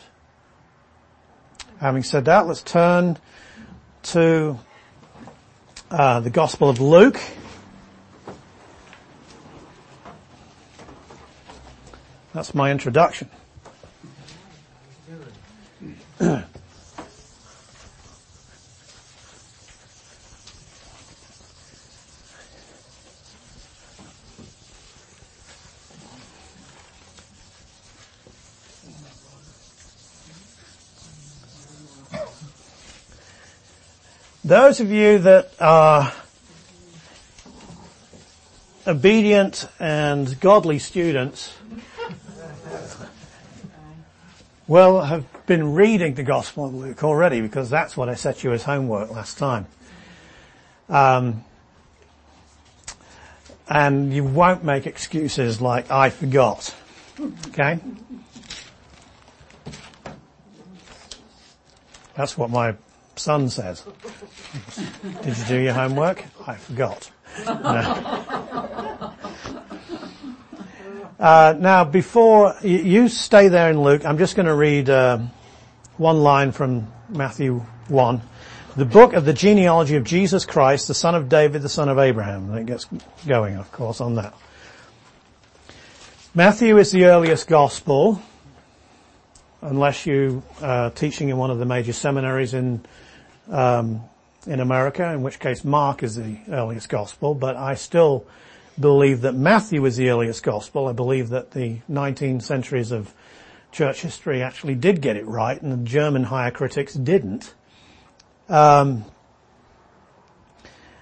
Having said that, let's turn to uh, the Gospel of Luke. That's my introduction. Those of you that are obedient and godly students will have been reading the Gospel of Luke already because that's what I set you as homework last time. Um, and you won't make excuses like, I forgot. Okay? That's what my son says. Did you do your homework? I forgot. Uh, now, before you, stay there in Luke, I'm just going to read uh, one line from Matthew 1. The book of the genealogy of Jesus Christ, the son of David, the son of Abraham. And it gets going, of course, on that. Matthew is the earliest gospel, unless you are teaching in one of the major seminaries in um, in America, in which case Mark is the earliest gospel. But I still believe that Matthew is the earliest gospel. I believe that the 19 centuries of church history actually did get it right, and the German higher critics didn't. Um,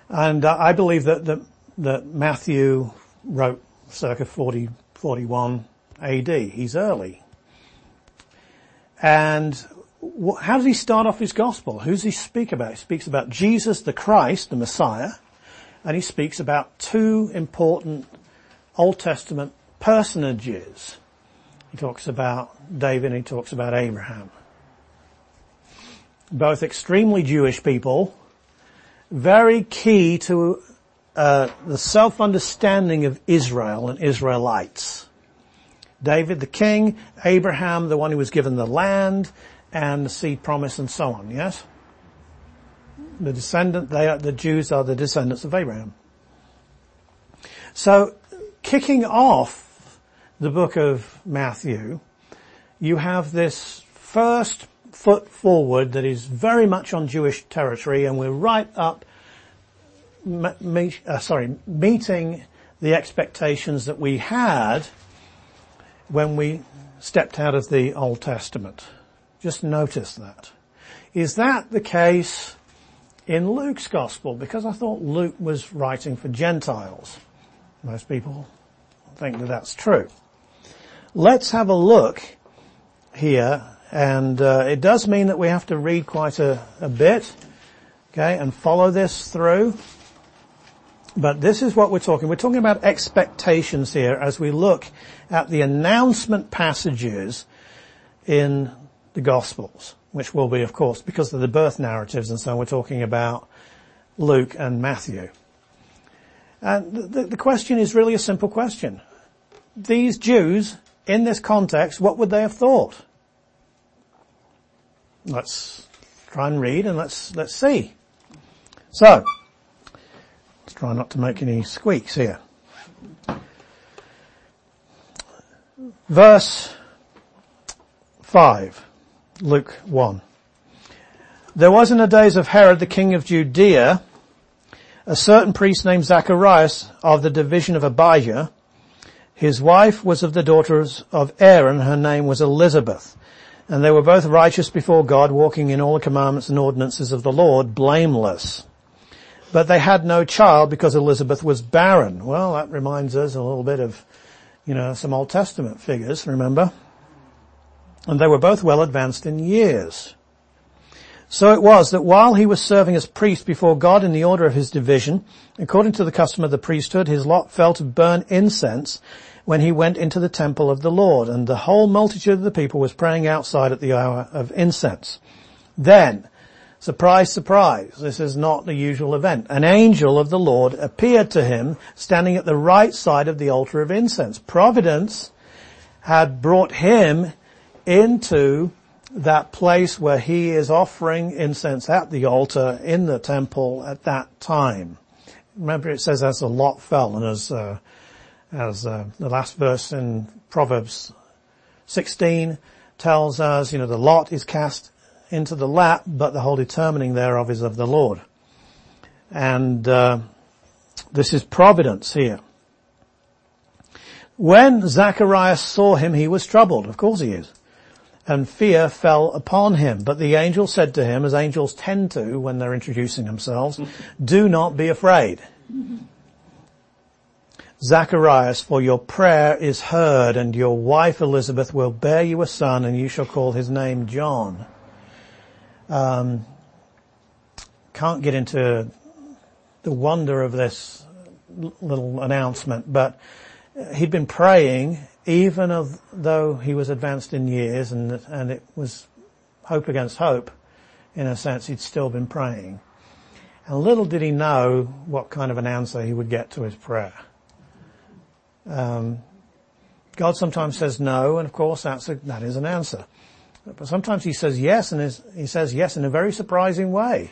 and I believe that, that, that Matthew wrote circa 40, 41 AD. He's early. And wh- how does he start off his gospel? Who does he speak about? He speaks about Jesus the Christ, the Messiah, and he speaks about two important Old Testament personages. He talks about David and he talks about Abraham. Both extremely Jewish people, very key to uh, the self-understanding of Israel and Israelites. David the king, Abraham the one who was given the land and the seed promise and so on, yes? The descendant, they are, the Jews are the descendants of Abraham. So, kicking off the book of Matthew, you have this first foot forward that is very much on Jewish territory and we're right up, uh, sorry, meeting the expectations that we had when we stepped out of the Old Testament. Just notice that. Is that the case in Luke's gospel because I thought Luke was writing for Gentiles. Most people think that that's true. Let's have a look here and uh, it does mean that we have to read quite a, a bit, okay, and follow this through. But this is what we're talking. We're talking about expectations here as we look at the announcement passages in the Gospels which will be, of course, because of the birth narratives and so we're talking about Luke and Matthew. And the, the question is really a simple question. These Jews, in this context, what would they have thought? Let's try and read and let's, let's see. So, let's try not to make any squeaks here. Verse 5. Luke 1. There was in the days of Herod the king of Judea a certain priest named Zacharias of the division of Abijah. His wife was of the daughters of Aaron. Her name was Elizabeth. And they were both righteous before God, walking in all the commandments and ordinances of the Lord, blameless. But they had no child because Elizabeth was barren. Well, that reminds us a little bit of, you know, some Old Testament figures, remember? And they were both well advanced in years. So it was that while he was serving as priest before God in the order of his division, according to the custom of the priesthood, his lot fell to burn incense when he went into the temple of the Lord, and the whole multitude of the people was praying outside at the hour of incense. Then, surprise, surprise, this is not the usual event. An angel of the Lord appeared to him standing at the right side of the altar of incense. Providence had brought him into that place where he is offering incense at the altar in the temple at that time. Remember it says as the lot fell and as, uh, as uh, the last verse in Proverbs 16 tells us, you know, the lot is cast into the lap, but the whole determining thereof is of the Lord. And uh, this is providence here. When Zacharias saw him, he was troubled. Of course he is and fear fell upon him. But the angel said to him, as angels tend to when they're introducing themselves, do not be afraid. Zacharias, for your prayer is heard and your wife Elizabeth will bear you a son and you shall call his name John. Um, can't get into the wonder of this little announcement, but he'd been praying even though he was advanced in years and, and it was hope against hope, in a sense, he'd still been praying. And little did he know what kind of an answer he would get to his prayer. Um, God sometimes says no, and of course that's a, that is an answer. But sometimes he says yes, and is, he says yes in a very surprising way.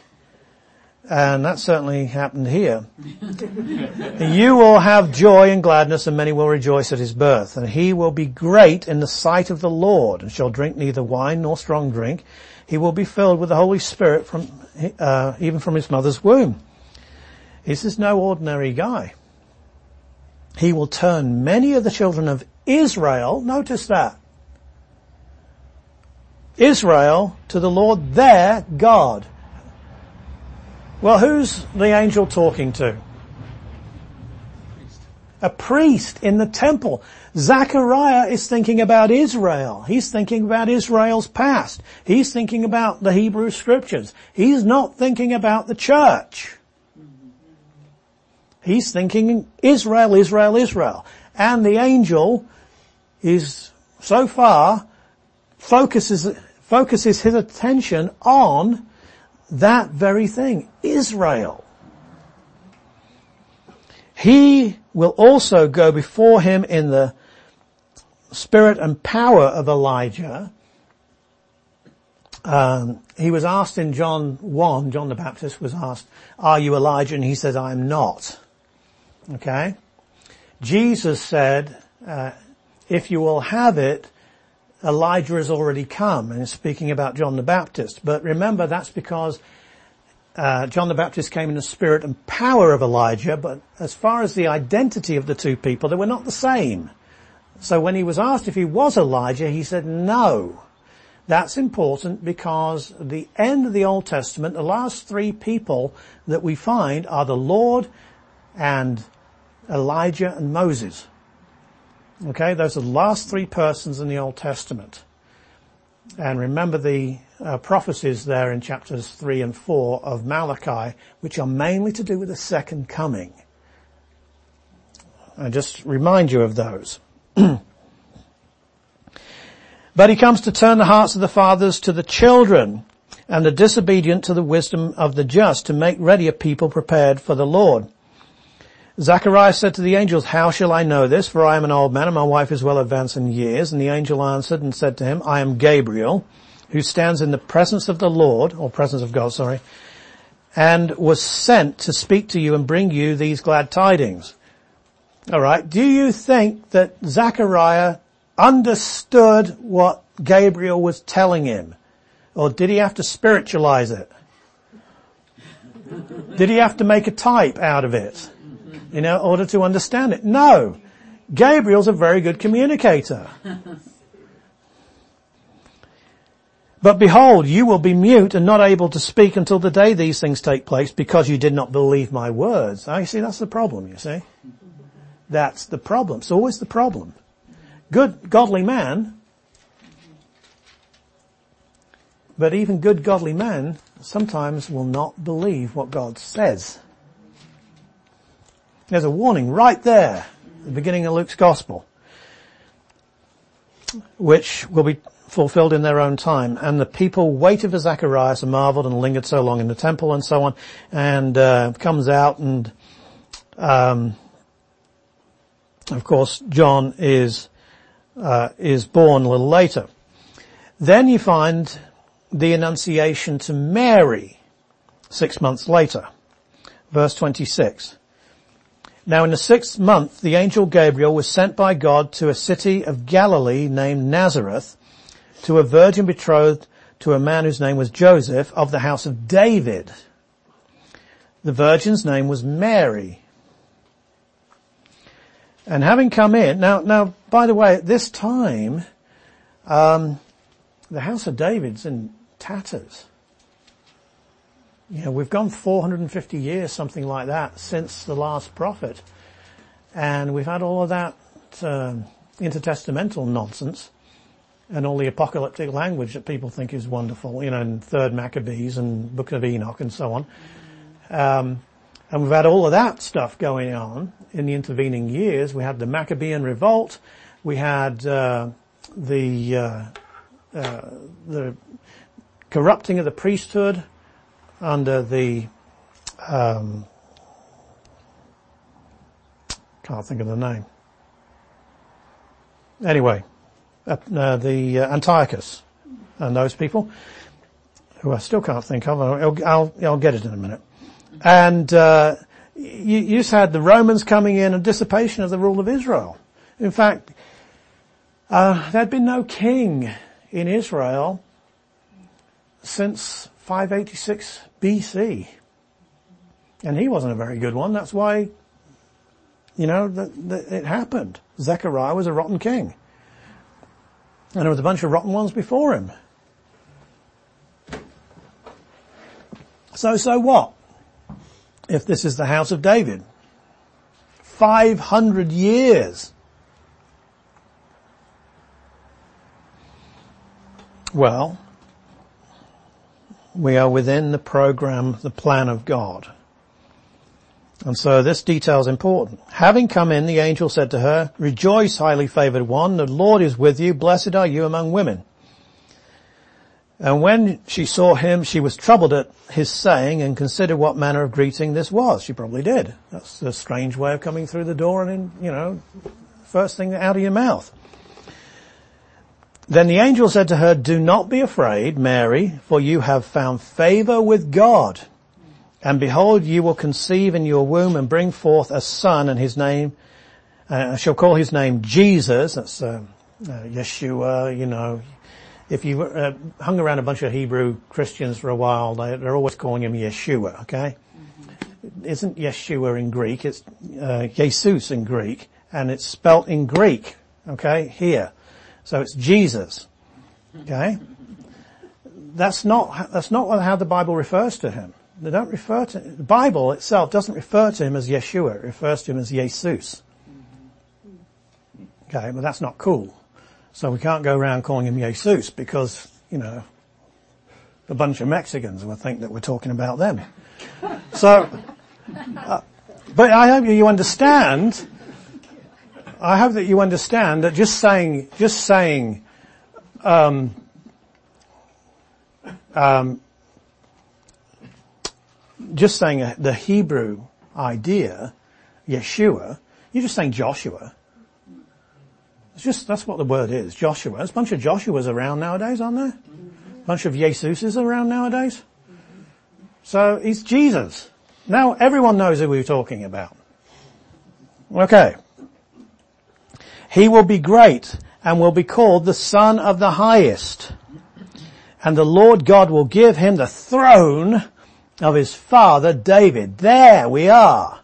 And that certainly happened here. you will have joy and gladness and many will rejoice at his birth. And he will be great in the sight of the Lord and shall drink neither wine nor strong drink. He will be filled with the Holy Spirit from, uh, even from his mother's womb. This is no ordinary guy. He will turn many of the children of Israel, notice that, Israel to the Lord their God. Well, who's the angel talking to? A priest in the temple. Zechariah is thinking about Israel. He's thinking about Israel's past. He's thinking about the Hebrew scriptures. He's not thinking about the church. He's thinking Israel, Israel, Israel. And the angel is so far focuses, focuses his attention on that very thing, Israel. He will also go before him in the spirit and power of Elijah. Um, he was asked in John 1, John the Baptist was asked, are you Elijah? And he said, I am not. Okay? Jesus said, uh, if you will have it, Elijah has already come, and is speaking about John the Baptist. But remember, that's because uh, John the Baptist came in the spirit and power of Elijah, but as far as the identity of the two people, they were not the same. So when he was asked if he was Elijah, he said no. That's important because the end of the Old Testament, the last three people that we find are the Lord and Elijah and Moses. Okay, those are the last three persons in the Old Testament. And remember the uh, prophecies there in chapters 3 and 4 of Malachi, which are mainly to do with the second coming. I just remind you of those. but he comes to turn the hearts of the fathers to the children and the disobedient to the wisdom of the just to make ready a people prepared for the Lord. Zacharias said to the angels, how shall I know this? For I am an old man and my wife is well advanced in years. And the angel answered and said to him, I am Gabriel, who stands in the presence of the Lord, or presence of God, sorry, and was sent to speak to you and bring you these glad tidings. Alright, do you think that Zachariah understood what Gabriel was telling him? Or did he have to spiritualize it? Did he have to make a type out of it? Mm-hmm. in order to understand it. No. Gabriel's a very good communicator. But behold, you will be mute and not able to speak until the day these things take place because you did not believe my words. Ah, I see that's the problem, you see. That's the problem. It's always the problem. Good, godly man, but even good godly man sometimes will not believe what God says. There's a warning right there, the beginning of Luke's gospel, which will be fulfilled in their own time. And the people waited for Zacharias and marveled and lingered so long in the temple and so on, and uh, comes out and, um, of course, John is uh, is born a little later. Then you find the annunciation to Mary six months later, verse twenty-six. Now in the sixth month, the angel Gabriel was sent by God to a city of Galilee named Nazareth to a virgin betrothed to a man whose name was Joseph of the house of David. The virgin's name was Mary. And having come in, now, now, by the way, at this time, um, the house of David's in tatters. You know, we've gone 450 years, something like that, since the last prophet. and we've had all of that um, intertestamental nonsense and all the apocalyptic language that people think is wonderful, you know, in Third Maccabees and Book of Enoch and so on. Um, and we've had all of that stuff going on in the intervening years. We had the Maccabean revolt. We had uh, the uh, uh, the corrupting of the priesthood under the um, can't think of the name. Anyway, uh, uh, the uh, Antiochus and those people, who I still can't think of. I'll, I'll, I'll get it in a minute. And uh, you, you had the Romans coming in and dissipation of the rule of Israel. In fact, uh, there had been no king in Israel since 586 BC. And he wasn't a very good one. That's why, you know, that, that it happened. Zechariah was a rotten king. And there was a bunch of rotten ones before him. So, so what? If this is the house of David. 500 years. Well, we are within the program, the plan of God. And so this detail is important. Having come in, the angel said to her, Rejoice, highly favored one, the Lord is with you, blessed are you among women. And when she saw him, she was troubled at his saying and considered what manner of greeting this was. She probably did. That's a strange way of coming through the door and, in, you know, first thing out of your mouth. Then the angel said to her, do not be afraid, Mary, for you have found favor with God. And behold, you will conceive in your womb and bring forth a son and his name, uh, shall call his name Jesus. That's, uh, uh, Yeshua, you know. If you uh, hung around a bunch of Hebrew Christians for a while, they, are always calling him Yeshua, okay? Mm-hmm. Isn't Yeshua in Greek, it's uh, Jesus in Greek, and it's spelt in Greek, okay, here. So it's Jesus, okay? That's not, that's not how the Bible refers to him. They don't refer to, the Bible itself doesn't refer to him as Yeshua, it refers to him as Jesus. Okay, but that's not cool. So we can't go around calling him Jesus because, you know, a bunch of Mexicans will think that we're talking about them. So, uh, but I hope you understand, I hope that you understand that just saying, just saying, um, um, just saying the Hebrew idea, Yeshua, you're just saying Joshua. It's just, that's what the word is, Joshua. There's a bunch of Joshuas around nowadays, aren't there? A bunch of Jesuses around nowadays. So he's Jesus. Now everyone knows who we're talking about. Okay. He will be great and will be called the Son of the Highest. And the Lord God will give him the throne of his father David. There we are.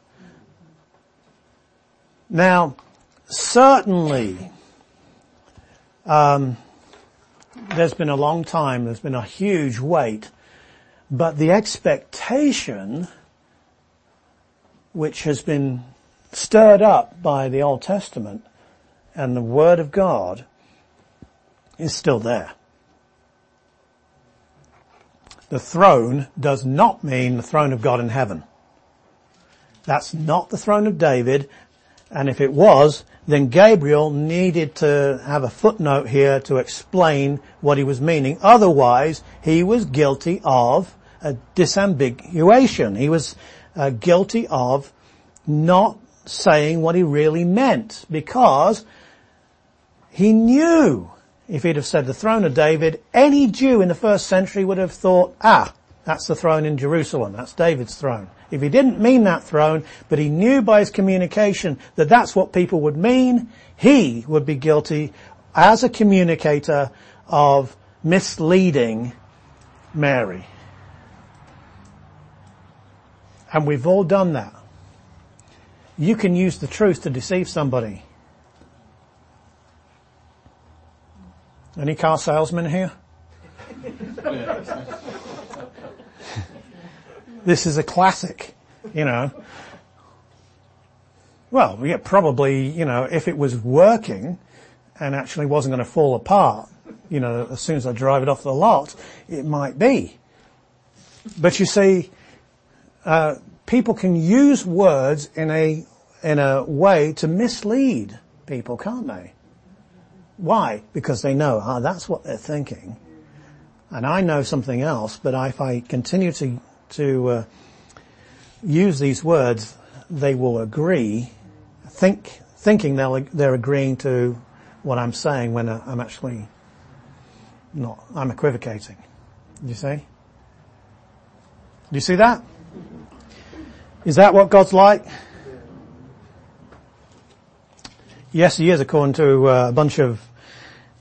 Now, certainly, um, there's been a long time, there's been a huge wait, but the expectation which has been stirred up by the Old Testament and the Word of God is still there. The throne does not mean the throne of God in heaven. That's not the throne of David. And if it was, then Gabriel needed to have a footnote here to explain what he was meaning. Otherwise, he was guilty of a disambiguation. He was uh, guilty of not saying what he really meant because he knew if he'd have said the throne of David, any Jew in the first century would have thought, ah, that's the throne in Jerusalem. That's David's throne. If he didn't mean that throne, but he knew by his communication that that's what people would mean, he would be guilty as a communicator of misleading Mary. And we've all done that. You can use the truth to deceive somebody. Any car salesmen here? this is a classic, you know. Well, yeah, probably, you know, if it was working and actually wasn't going to fall apart, you know, as soon as I drive it off the lot, it might be. But you see, uh, people can use words in a in a way to mislead people, can't they? Why? Because they know, ah, that's what they're thinking, and I know something else. But if I continue to to uh, use these words, they will agree, think thinking they're they're agreeing to what I'm saying when uh, I'm actually not. I'm equivocating. You see? Do you see that? Is that what God's like? Yes, he is, according to uh, a bunch of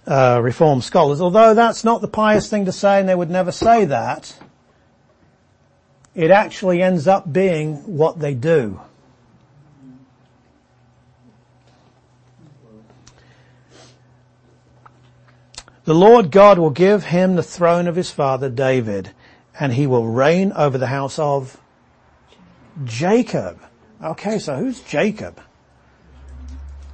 uh, Reformed scholars. Although that's not the pious thing to say, and they would never say that. It actually ends up being what they do. The Lord God will give him the throne of his father David, and he will reign over the house of Jacob. Okay, so who's Jacob?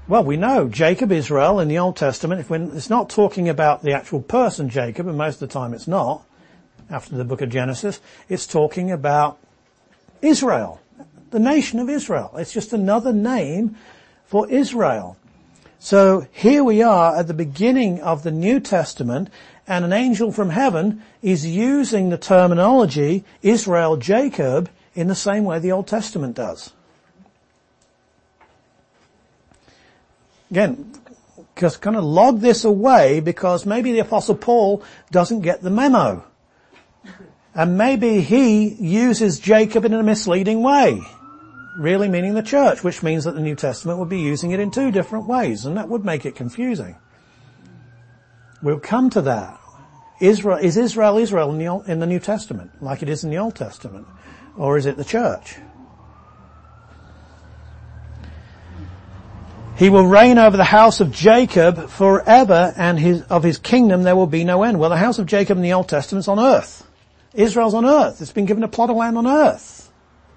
Well, we know Jacob, Israel in the Old Testament, it's not talking about the actual person Jacob, and most of the time it's not, after the book of Genesis, it's talking about Israel, the nation of Israel. It's just another name for Israel. So here we are at the beginning of the New Testament and an angel from heaven is using the terminology Israel, Jacob in the same way the Old Testament does. Again, just kind of log this away because maybe the apostle Paul doesn't get the memo. And maybe he uses Jacob in a misleading way. Really meaning the church, which means that the New Testament would be using it in two different ways, and that would make it confusing. We'll come to that. Israel, is Israel Israel in the, in the New Testament, like it is in the Old Testament? Or is it the church? He will reign over the house of Jacob forever and his, of his kingdom there will be no end. Well, the house of Jacob in the Old Testament's on earth. Israel's on earth. It's been given a plot of land on earth.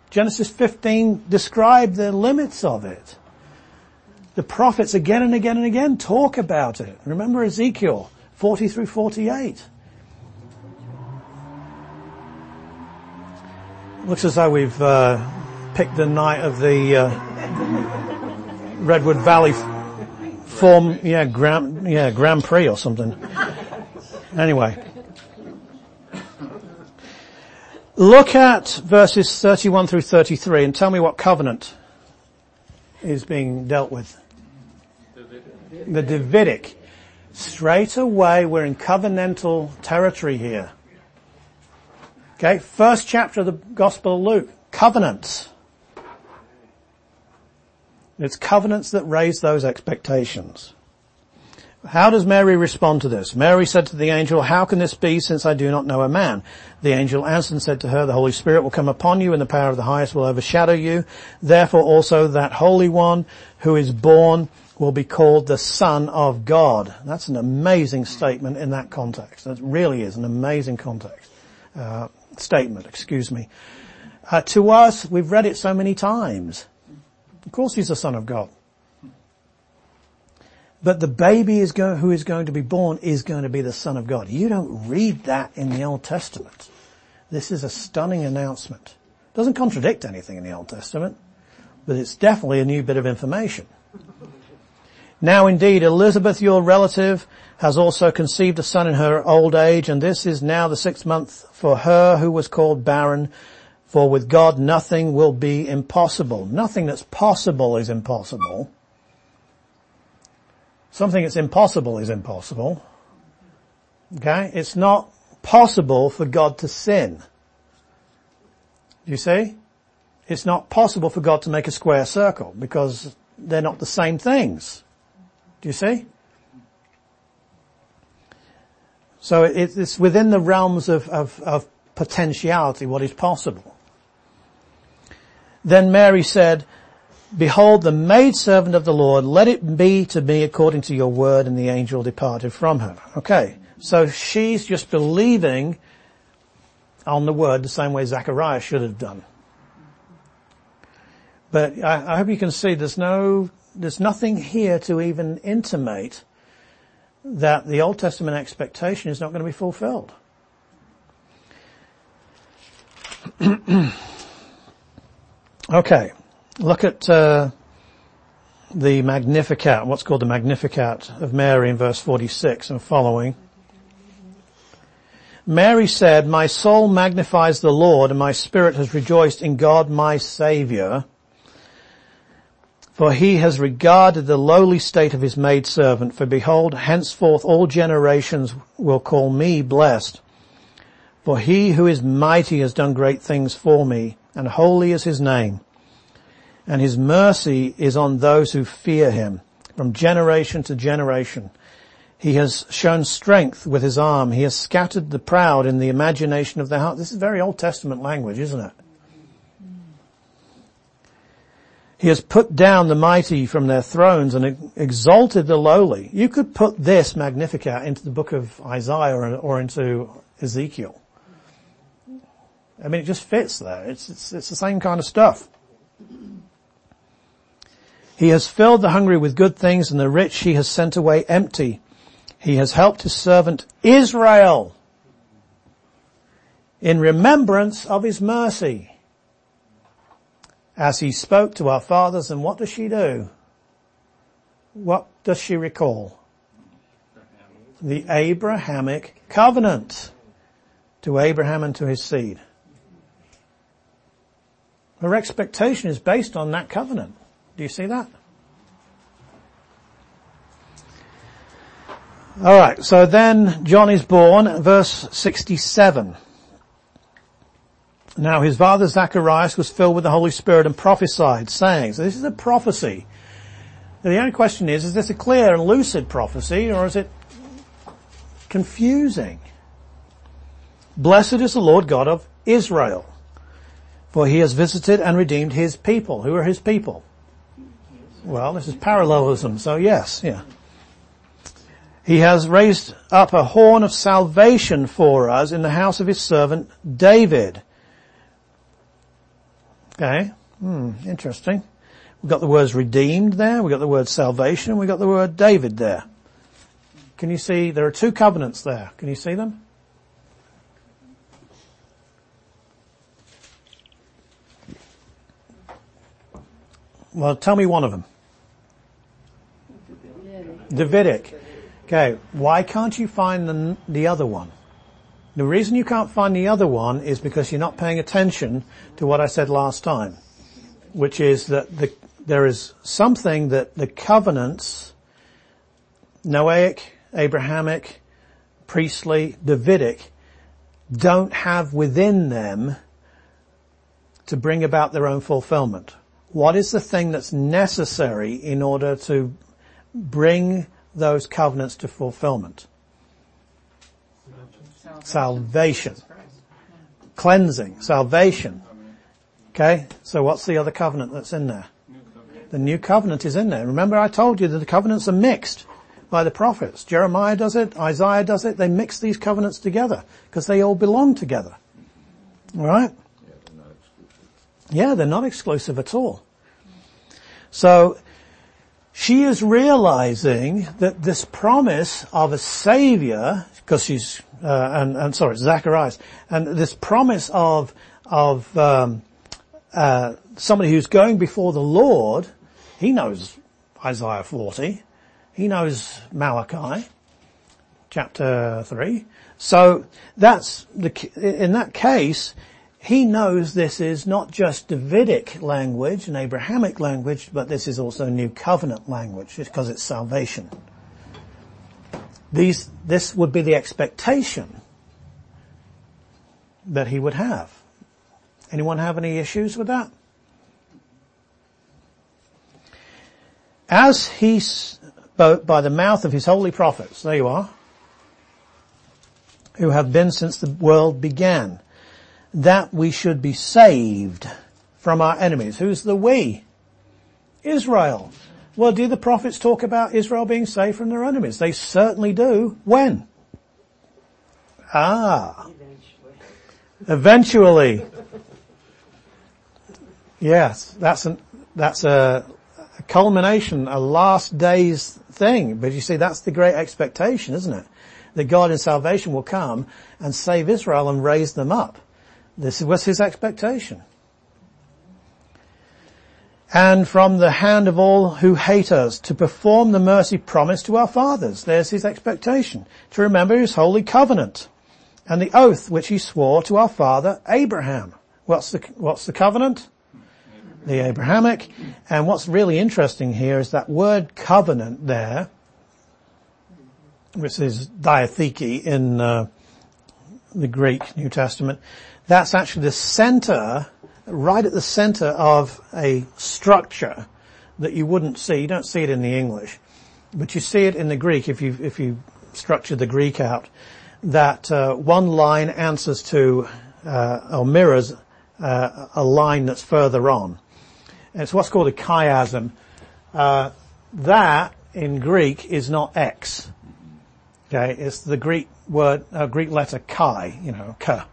Genesis 15 described the limits of it. The prophets again and again and again talk about it. Remember Ezekiel 40 through 48. Looks as though we've uh, picked the night of the uh, Redwood Valley form, yeah, Grand, yeah, Grand Prix or something. Anyway. Look at verses 31 through 33 and tell me what covenant is being dealt with. The Davidic. Straight away we're in covenantal territory here. Okay, first chapter of the Gospel of Luke, covenants. It's covenants that raise those expectations. How does Mary respond to this? Mary said to the angel, how can this be since I do not know a man? The angel answered and said to her, the Holy Spirit will come upon you and the power of the highest will overshadow you. Therefore also that Holy One who is born will be called the Son of God. That's an amazing statement in that context. That really is an amazing context, uh, statement, excuse me. Uh, to us, we've read it so many times. Of course he's the Son of God. But the baby is go- who is going to be born is going to be the Son of God. You don't read that in the Old Testament. This is a stunning announcement. It Doesn't contradict anything in the Old Testament, but it's definitely a new bit of information. Now indeed, Elizabeth, your relative, has also conceived a son in her old age, and this is now the sixth month for her who was called barren. For with God nothing will be impossible. Nothing that's possible is impossible. Something that's impossible is impossible. Okay? It's not possible for God to sin. Do you see? It's not possible for God to make a square circle because they're not the same things. Do you see? So it's within the realms of, of, of potentiality what is possible. Then Mary said, Behold the maidservant of the Lord, let it be to me according to your word, and the angel departed from her. Okay, so she's just believing on the word the same way Zachariah should have done. But I, I hope you can see there's no, there's nothing here to even intimate that the Old Testament expectation is not going to be fulfilled. okay, look at uh, the Magnificat, what's called the Magnificat of Mary in verse 46 and following. Mary said, My soul magnifies the Lord and my spirit has rejoiced in God my Saviour. For he has regarded the lowly state of his maidservant, for behold, henceforth all generations will call me blessed. For he who is mighty has done great things for me, and holy is his name. And his mercy is on those who fear him, from generation to generation. He has shown strength with his arm. He has scattered the proud in the imagination of their heart. This is very Old Testament language, isn't it? He has put down the mighty from their thrones and exalted the lowly. You could put this Magnificat into the book of Isaiah or, into Ezekiel. I mean, it just fits there. It's, it's, it's the same kind of stuff. He has filled the hungry with good things and the rich he has sent away empty. He has helped his servant Israel in remembrance of his mercy. As he spoke to our fathers and what does she do? What does she recall? The Abrahamic covenant to Abraham and to his seed. Her expectation is based on that covenant. Do you see that? Alright, so then John is born, verse 67. Now his father Zacharias was filled with the Holy Spirit and prophesied, saying, so this is a prophecy. the only question is, is this a clear and lucid prophecy or is it confusing? Blessed is the Lord God of Israel for he has visited and redeemed his people. Who are his people? Well, this is parallelism, so yes, yeah. He has raised up a horn of salvation for us in the house of his servant David. Okay. Hmm, interesting. We've got the words redeemed there, we've got the word salvation, we've got the word David there. Can you see, there are two covenants there. Can you see them? Well, tell me one of them. Davidic. Okay, why can't you find the, the other one? The reason you can't find the other one is because you're not paying attention to what I said last time, which is that the, there is something that the covenants, Noahic, Abrahamic, priestly, Davidic, don't have within them to bring about their own fulfillment. What is the thing that's necessary in order to bring those covenants to fulfillment? Salvation. Cleansing. Salvation. Okay? So what's the other covenant that's in there? The new covenant is in there. Remember I told you that the covenants are mixed by the prophets. Jeremiah does it, Isaiah does it, they mix these covenants together because they all belong together. Alright? Yeah, they're not exclusive at all. So, she is realizing that this promise of a savior, because she's, uh, and, and sorry, Zacharias, and this promise of, of, um, uh, somebody who's going before the Lord, he knows Isaiah 40, he knows Malachi, chapter 3. So that's the, in that case, he knows this is not just Davidic language and Abrahamic language, but this is also New Covenant language because it's salvation. These, this would be the expectation that he would have. Anyone have any issues with that? As he spoke by the mouth of his holy prophets, there you are, who have been since the world began that we should be saved from our enemies. Who's the we? Israel. Well, do the prophets talk about Israel being saved from their enemies? They certainly do. When? Ah. Eventually. Eventually. Yes, that's an, that's a, a culmination, a last days thing. But you see, that's the great expectation, isn't it? That God in salvation will come and save Israel and raise them up. This was his expectation. And from the hand of all who hate us to perform the mercy promised to our fathers. There's his expectation. To remember his holy covenant and the oath which he swore to our father Abraham. What's the, what's the covenant? The Abrahamic. And what's really interesting here is that word covenant there, which is diatheke in uh, the Greek New Testament, that's actually the center, right at the center of a structure that you wouldn't see. You don't see it in the English, but you see it in the Greek if you if you structure the Greek out. That uh, one line answers to uh, or mirrors uh, a line that's further on. And it's what's called a chiasm. Uh, that in Greek is not X. Okay, it's the Greek word, uh, Greek letter chi, you know, ka.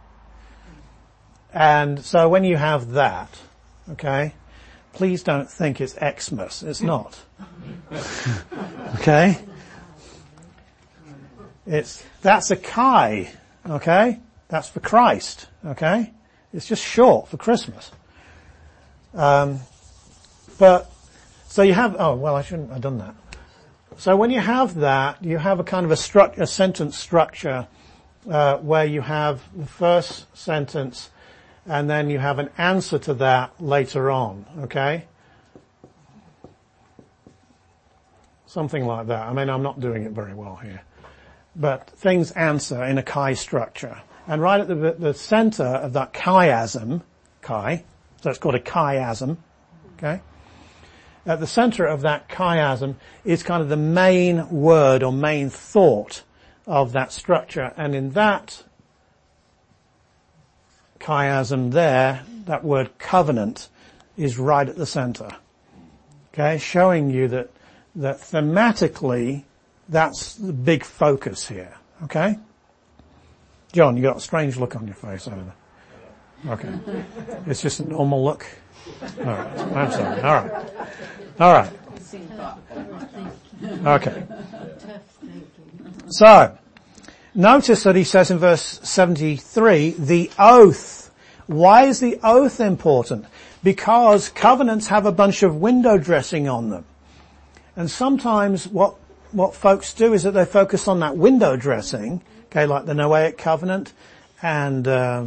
And so when you have that, okay, please don't think it's Xmas. It's not. okay? It's, that's a chi, okay? That's for Christ, okay? It's just short for Christmas. Um, but, so you have, oh, well, I shouldn't have done that. So when you have that, you have a kind of a, stru- a sentence structure uh, where you have the first sentence and then you have an answer to that later on, okay? Something like that. I mean, I'm not doing it very well here. But things answer in a chi structure. And right at the, the center of that chiasm, chi, so it's called a chiasm, okay? At the center of that chiasm is kind of the main word or main thought of that structure. And in that chiasm there, that word covenant is right at the center. Okay, showing you that, that thematically, that's the big focus here. Okay? John, you got a strange look on your face over there. Okay. It's just a normal look. Alright. I'm sorry. Alright. Alright. Okay. So, notice that he says in verse 73, the oath. Why is the oath important? Because covenants have a bunch of window dressing on them. And sometimes what, what folks do is that they focus on that window dressing Okay, like the Noahic covenant, and uh,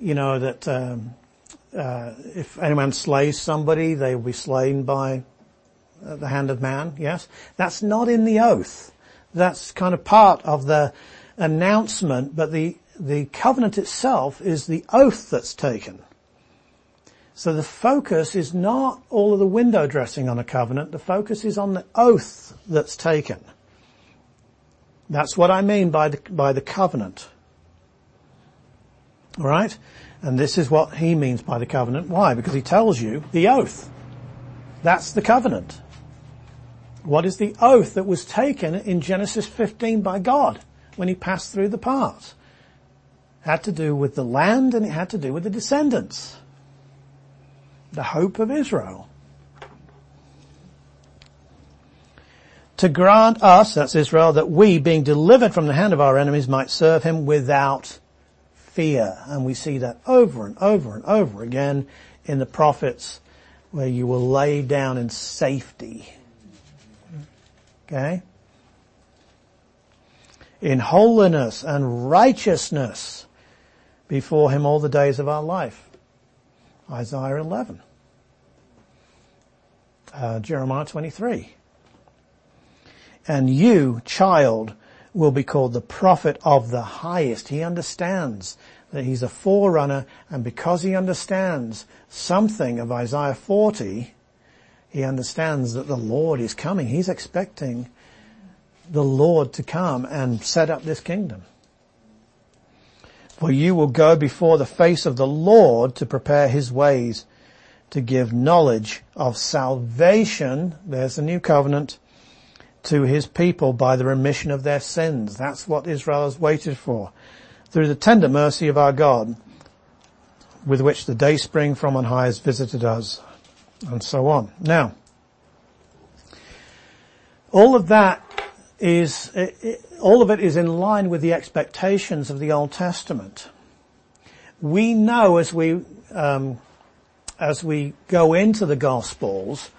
you know that um, uh, if anyone slays somebody, they will be slain by uh, the hand of man. Yes, that's not in the oath. That's kind of part of the announcement, but the the covenant itself is the oath that's taken. So the focus is not all of the window dressing on a covenant. The focus is on the oath that's taken. That's what I mean by the, by the covenant. Alright? And this is what he means by the covenant. Why? Because he tells you the oath. That's the covenant. What is the oath that was taken in Genesis 15 by God when he passed through the paths? Had to do with the land and it had to do with the descendants. The hope of Israel. to grant us, that's Israel, that we, being delivered from the hand of our enemies, might serve him without fear. And we see that over and over and over again in the prophets where you will lay down in safety. Okay? In holiness and righteousness before him all the days of our life. Isaiah 11. Uh, Jeremiah 23. And you, child, will be called the prophet of the highest. He understands that he's a forerunner and because he understands something of Isaiah 40, he understands that the Lord is coming. He's expecting the Lord to come and set up this kingdom. For you will go before the face of the Lord to prepare his ways, to give knowledge of salvation, there's the new covenant, to his people by the remission of their sins. That's what Israel has waited for. Through the tender mercy of our God, with which the day spring from on high has visited us. and so on. Now, all of that is, it, it, all of it is in line with the expectations of the Old Testament. We know as we, um, as we go into the Gospels,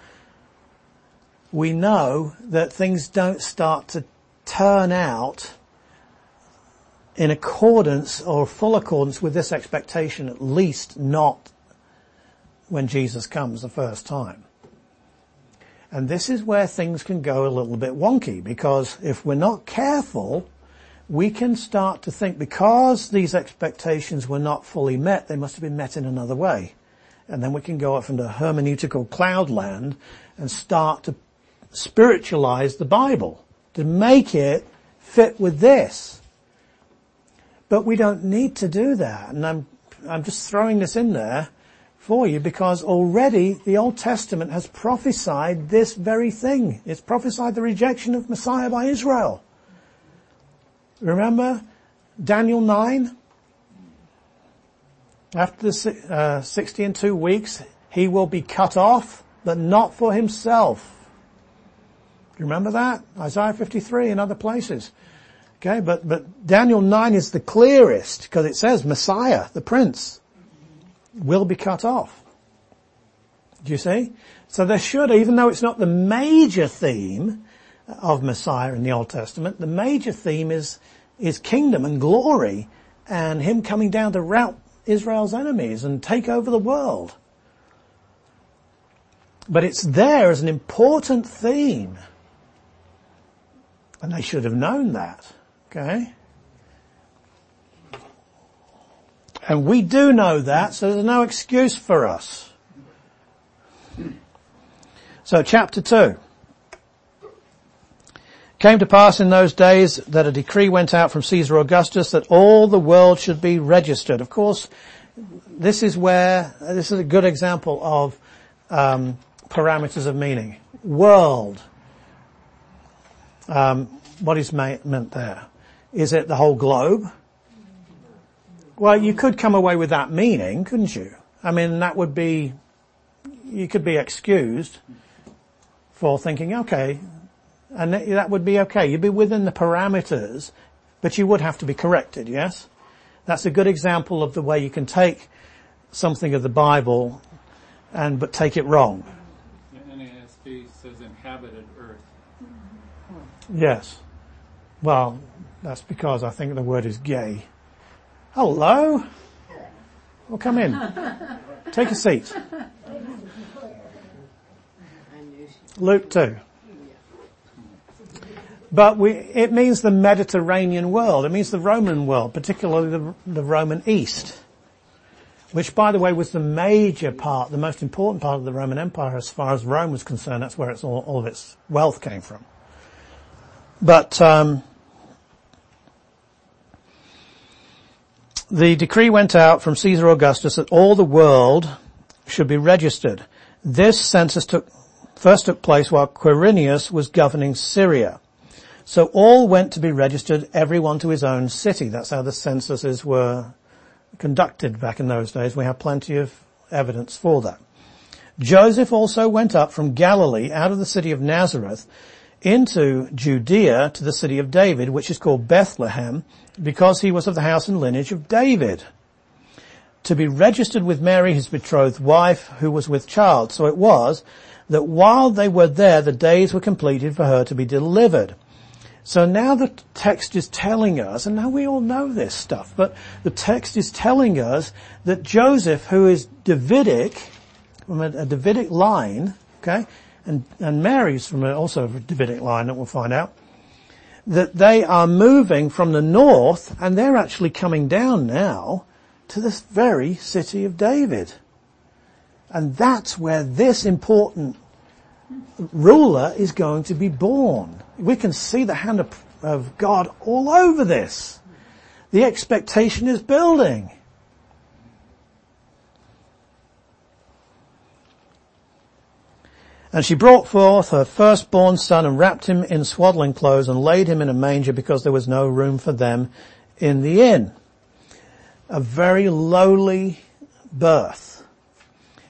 we know that things don't start to turn out in accordance or full accordance with this expectation, at least not when Jesus comes the first time. And this is where things can go a little bit wonky because if we're not careful, we can start to think because these expectations were not fully met, they must have been met in another way. And then we can go off into hermeneutical cloudland and start to spiritualize the Bible to make it fit with this. But we don't need to do that. And I'm, I'm just throwing this in there for you because already the Old Testament has prophesied this very thing. It's prophesied the rejection of Messiah by Israel. Remember Daniel 9? After the uh, 60 and two weeks, he will be cut off, but not for himself. Do you remember that? Isaiah 53 and other places. Okay, but, but Daniel 9 is the clearest because it says Messiah, the prince, will be cut off. Do you see? So there should, even though it's not the major theme of Messiah in the Old Testament, the major theme is, is kingdom and glory and him coming down to rout Israel's enemies and take over the world. But it's there as an important theme. And they should have known that. Okay? And we do know that, so there's no excuse for us. So chapter 2. Came to pass in those days that a decree went out from Caesar Augustus that all the world should be registered. Of course, this is where, this is a good example of um, parameters of meaning. World. Um, what is meant there? Is it the whole globe? Well, you could come away with that meaning, couldn't you? I mean, that would be, you could be excused for thinking, okay, and that would be okay. You'd be within the parameters, but you would have to be corrected, yes? That's a good example of the way you can take something of the Bible and, but take it wrong. NASB says inhabited earth. Yes. Well, that's because I think the word is ge. Hello? Well, come in. Take a seat. Luke 2. But we, it means the Mediterranean world. It means the Roman world, particularly the, the Roman East. Which, by the way, was the major part, the most important part of the Roman Empire as far as Rome was concerned. That's where all, all of its wealth came from. But um, the decree went out from Caesar Augustus that all the world should be registered. This census took, first took place while Quirinius was governing Syria. So all went to be registered, everyone to his own city. That's how the censuses were conducted back in those days. We have plenty of evidence for that. Joseph also went up from Galilee out of the city of Nazareth into Judea to the city of David, which is called Bethlehem, because he was of the house and lineage of David, to be registered with Mary, his betrothed wife, who was with child. So it was that while they were there, the days were completed for her to be delivered. So now the text is telling us, and now we all know this stuff, but the text is telling us that Joseph, who is Davidic, from a, Davidic line, okay, and, and Mary's from a, also a Davidic line that we'll find out, that they are moving from the north and they're actually coming down now to this very city of David. And that's where this important ruler is going to be born. We can see the hand of, of God all over this. The expectation is building. And she brought forth her firstborn son and wrapped him in swaddling clothes and laid him in a manger because there was no room for them in the inn. A very lowly birth.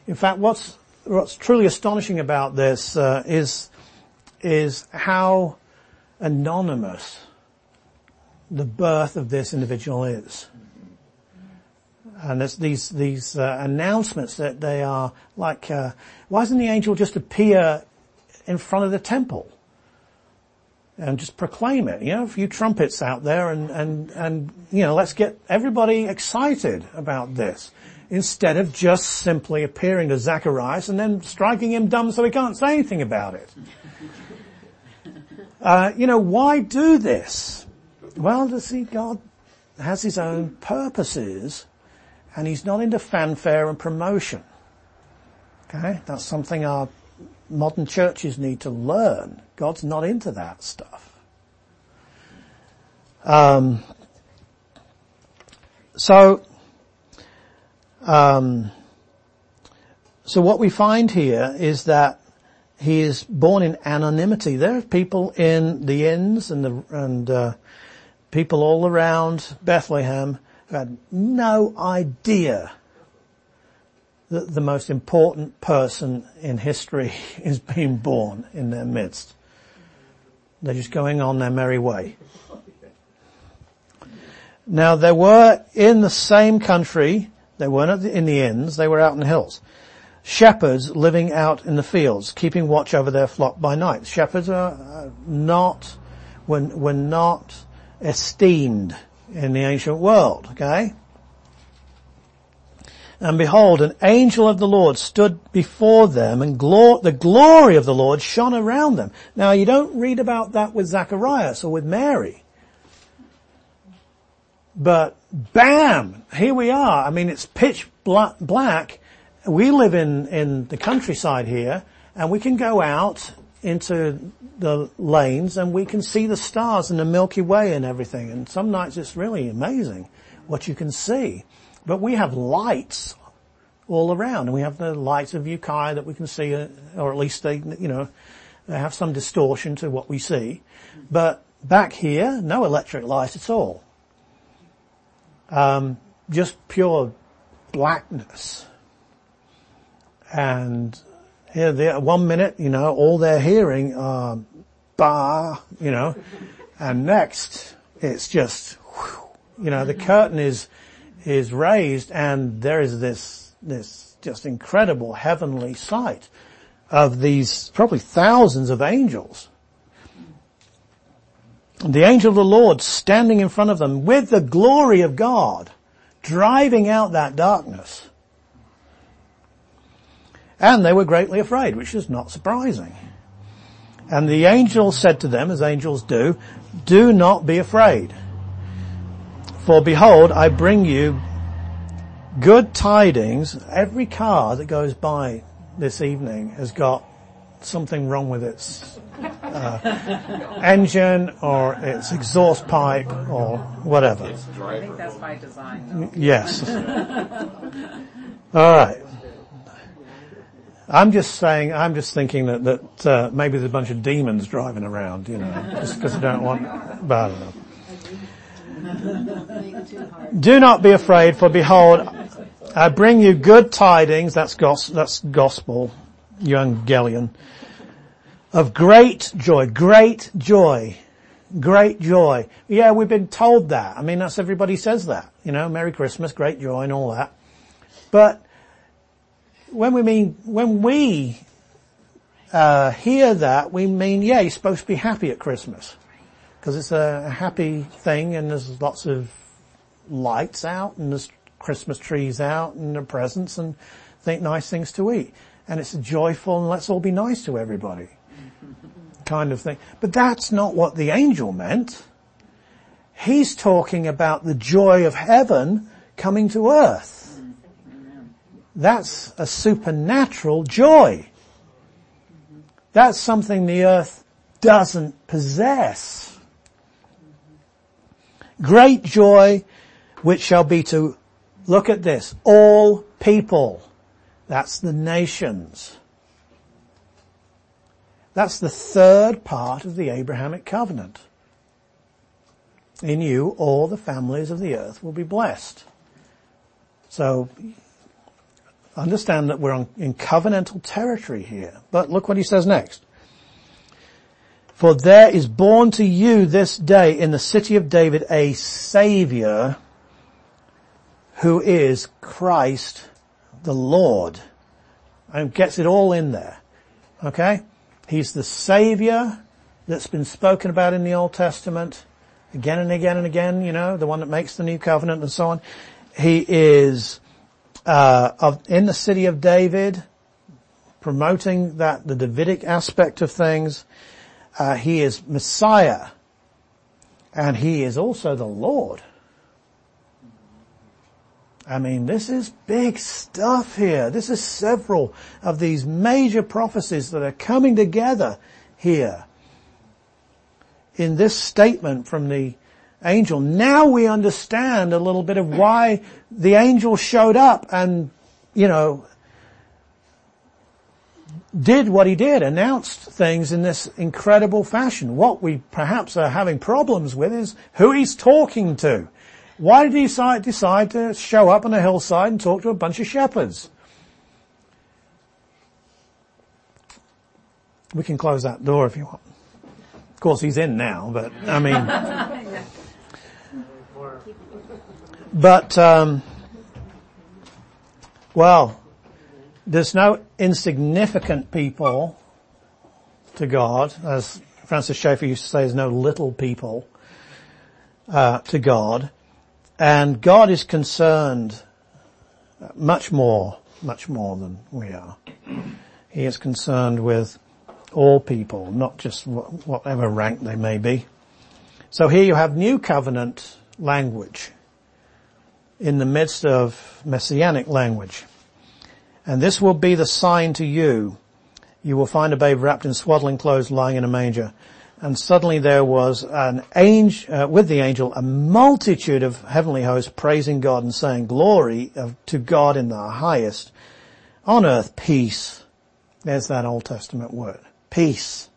In fact, what's, what's truly astonishing about this uh, is is how anonymous the birth of this individual is. And there's these these uh, announcements that they are like, uh, why doesn't the angel just appear in front of the temple and just proclaim it? You know, a few trumpets out there, and and and you know, let's get everybody excited about this instead of just simply appearing to Zacharias and then striking him dumb so he can't say anything about it. Uh, you know, why do this? Well, to see God has his own purposes and he's not into fanfare and promotion. Okay? That's something our modern churches need to learn. God's not into that stuff. Um, so, um, so what we find here is that he is born in anonymity. There are people in the inns and the and uh, people all around Bethlehem who had no idea that the most important person in history is being born in their midst. They're just going on their merry way. Now there were in the same country, they weren't in the inns, they were out in the hills. Shepherds living out in the fields, keeping watch over their flock by night. Shepherds are not, were, were not esteemed in the ancient world, okay? And behold, an angel of the Lord stood before them and the glory of the Lord shone around them. Now you don't read about that with Zacharias or with Mary. But bam, here we are. I mean, it's pitch black. We live in, in the countryside here and we can go out into the lanes and we can see the stars and the Milky Way and everything. And some nights it's really amazing what you can see. But we have lights all around and we have the lights of Ukiah that we can see, uh, or at least they, you know, they have some distortion to what we see. But back here, no electric light at all. Um, just pure blackness. And here, the, one minute, you know, all they're hearing are bah, you know, and next it's just, whew, you know, the mm-hmm. curtain is, is raised and there is this, this just incredible heavenly sight of these probably thousands of angels. The angel of the Lord standing in front of them with the glory of God, driving out that darkness. And they were greatly afraid, which is not surprising. And the angel said to them, as angels do, do not be afraid. For behold, I bring you good tidings. Every car that goes by this evening has got something wrong with its uh, engine or its exhaust pipe or whatever. I think that's by design. Though. Yes. All right. I'm just saying, I'm just thinking that, that uh, maybe there's a bunch of demons driving around, you know, just because I don't want, but I don't know. Do not be afraid, for behold, I bring you good tidings, that's, gos- that's gospel, evangelion, of great joy, great joy, great joy. Yeah, we've been told that. I mean, that's everybody says that, you know, Merry Christmas, great joy and all that. But when we mean, when we uh, hear that, we mean, yeah, you're supposed to be happy at Christmas. Because it's a happy thing and there's lots of lights out and there's Christmas trees out and the presents and think nice things to eat. And it's a joyful and let's all be nice to everybody kind of thing. But that's not what the angel meant. He's talking about the joy of heaven coming to earth. That's a supernatural joy. That's something the earth doesn't possess. Great joy which shall be to, look at this, all people. That's the nations. That's the third part of the Abrahamic covenant. In you all the families of the earth will be blessed. So Understand that we're on, in covenantal territory here. But look what he says next. For there is born to you this day in the city of David a savior who is Christ the Lord. And gets it all in there. Okay? He's the savior that's been spoken about in the Old Testament again and again and again, you know, the one that makes the new covenant and so on. He is uh, of, in the city of David, promoting that the Davidic aspect of things. Uh, he is Messiah, and he is also the Lord. I mean, this is big stuff here. This is several of these major prophecies that are coming together here in this statement from the angel. Now we understand a little bit of why the angel showed up and, you know, did what he did, announced things in this incredible fashion. What we perhaps are having problems with is who he's talking to. Why did he decide, to show up on a hillside and talk to a bunch of shepherds? We can close that door if you want. Of course he's in now, but I mean, but, um, well, there's no insignificant people to God, as Francis Schaeffer used to say, there's no little people uh, to God, and God is concerned much more, much more than we are. He is concerned with all people, not just whatever rank they may be. So here you have new covenant language in the midst of messianic language. And this will be the sign to you. You will find a babe wrapped in swaddling clothes lying in a manger. And suddenly there was an angel, uh, with the angel, a multitude of heavenly hosts praising God and saying, glory to God in the highest. On earth, peace. There's that Old Testament word. Peace.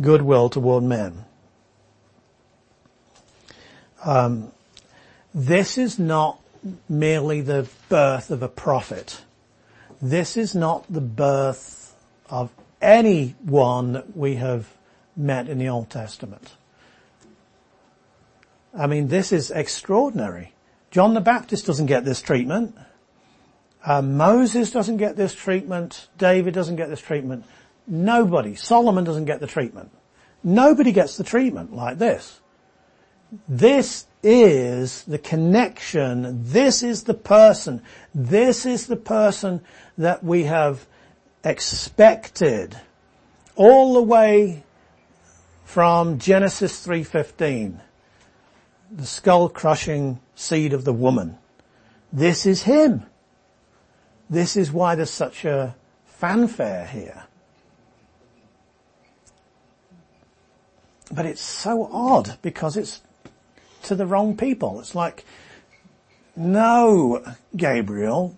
Goodwill toward men. Um, this is not merely the birth of a prophet. This is not the birth of anyone that we have met in the Old Testament. I mean, this is extraordinary. John the Baptist doesn't get this treatment. Uh, Moses doesn't get this treatment. David doesn't get this treatment. Nobody. Solomon doesn't get the treatment. Nobody gets the treatment like this. This is the connection. This is the person. This is the person that we have expected all the way from Genesis 3.15. The skull crushing seed of the woman. This is him. This is why there's such a fanfare here. But it's so odd because it's to the wrong people. It's like, no, Gabriel,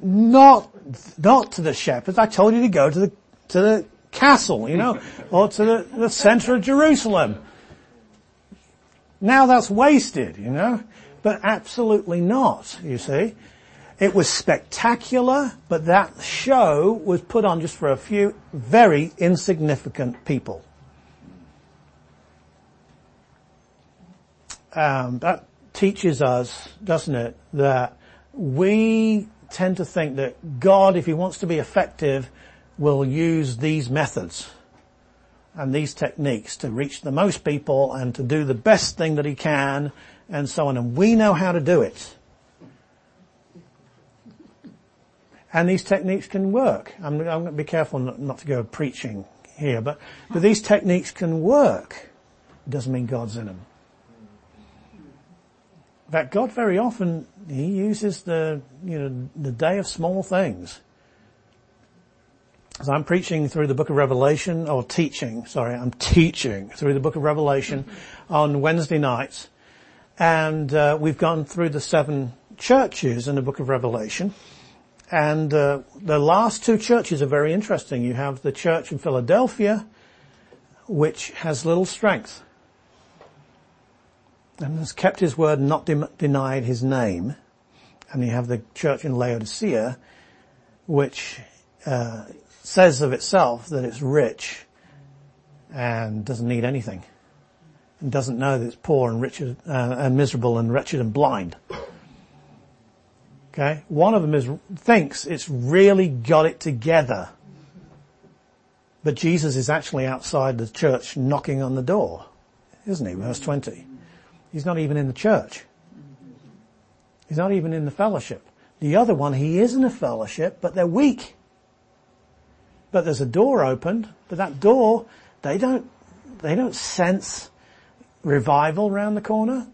not, not to the shepherds. I told you to go to the, to the castle, you know, or to the, the center of Jerusalem. Now that's wasted, you know, but absolutely not, you see. It was spectacular, but that show was put on just for a few very insignificant people. Um, that teaches us, doesn't it, that we tend to think that God, if He wants to be effective, will use these methods and these techniques to reach the most people and to do the best thing that He can and so on. And we know how to do it. And these techniques can work. I'm, I'm going to be careful not, not to go preaching here, but, but these techniques can work. It doesn't mean God's in them. In fact, God very often, He uses the, you know, the day of small things. As I'm preaching through the book of Revelation, or teaching, sorry, I'm teaching through the book of Revelation on Wednesday nights, and uh, we've gone through the seven churches in the book of Revelation, and uh, the last two churches are very interesting. You have the church in Philadelphia, which has little strength and has kept his word and not de- denied his name. And you have the church in Laodicea, which uh, says of itself that it's rich and doesn't need anything and doesn't know that it's poor and rich uh, and miserable and wretched and blind. Okay? One of them is, thinks it's really got it together. But Jesus is actually outside the church knocking on the door, isn't he? Verse 20. He's not even in the church. He's not even in the fellowship. The other one, he is in a fellowship, but they're weak. But there's a door opened, but that door, they don't, they don't sense revival around the corner.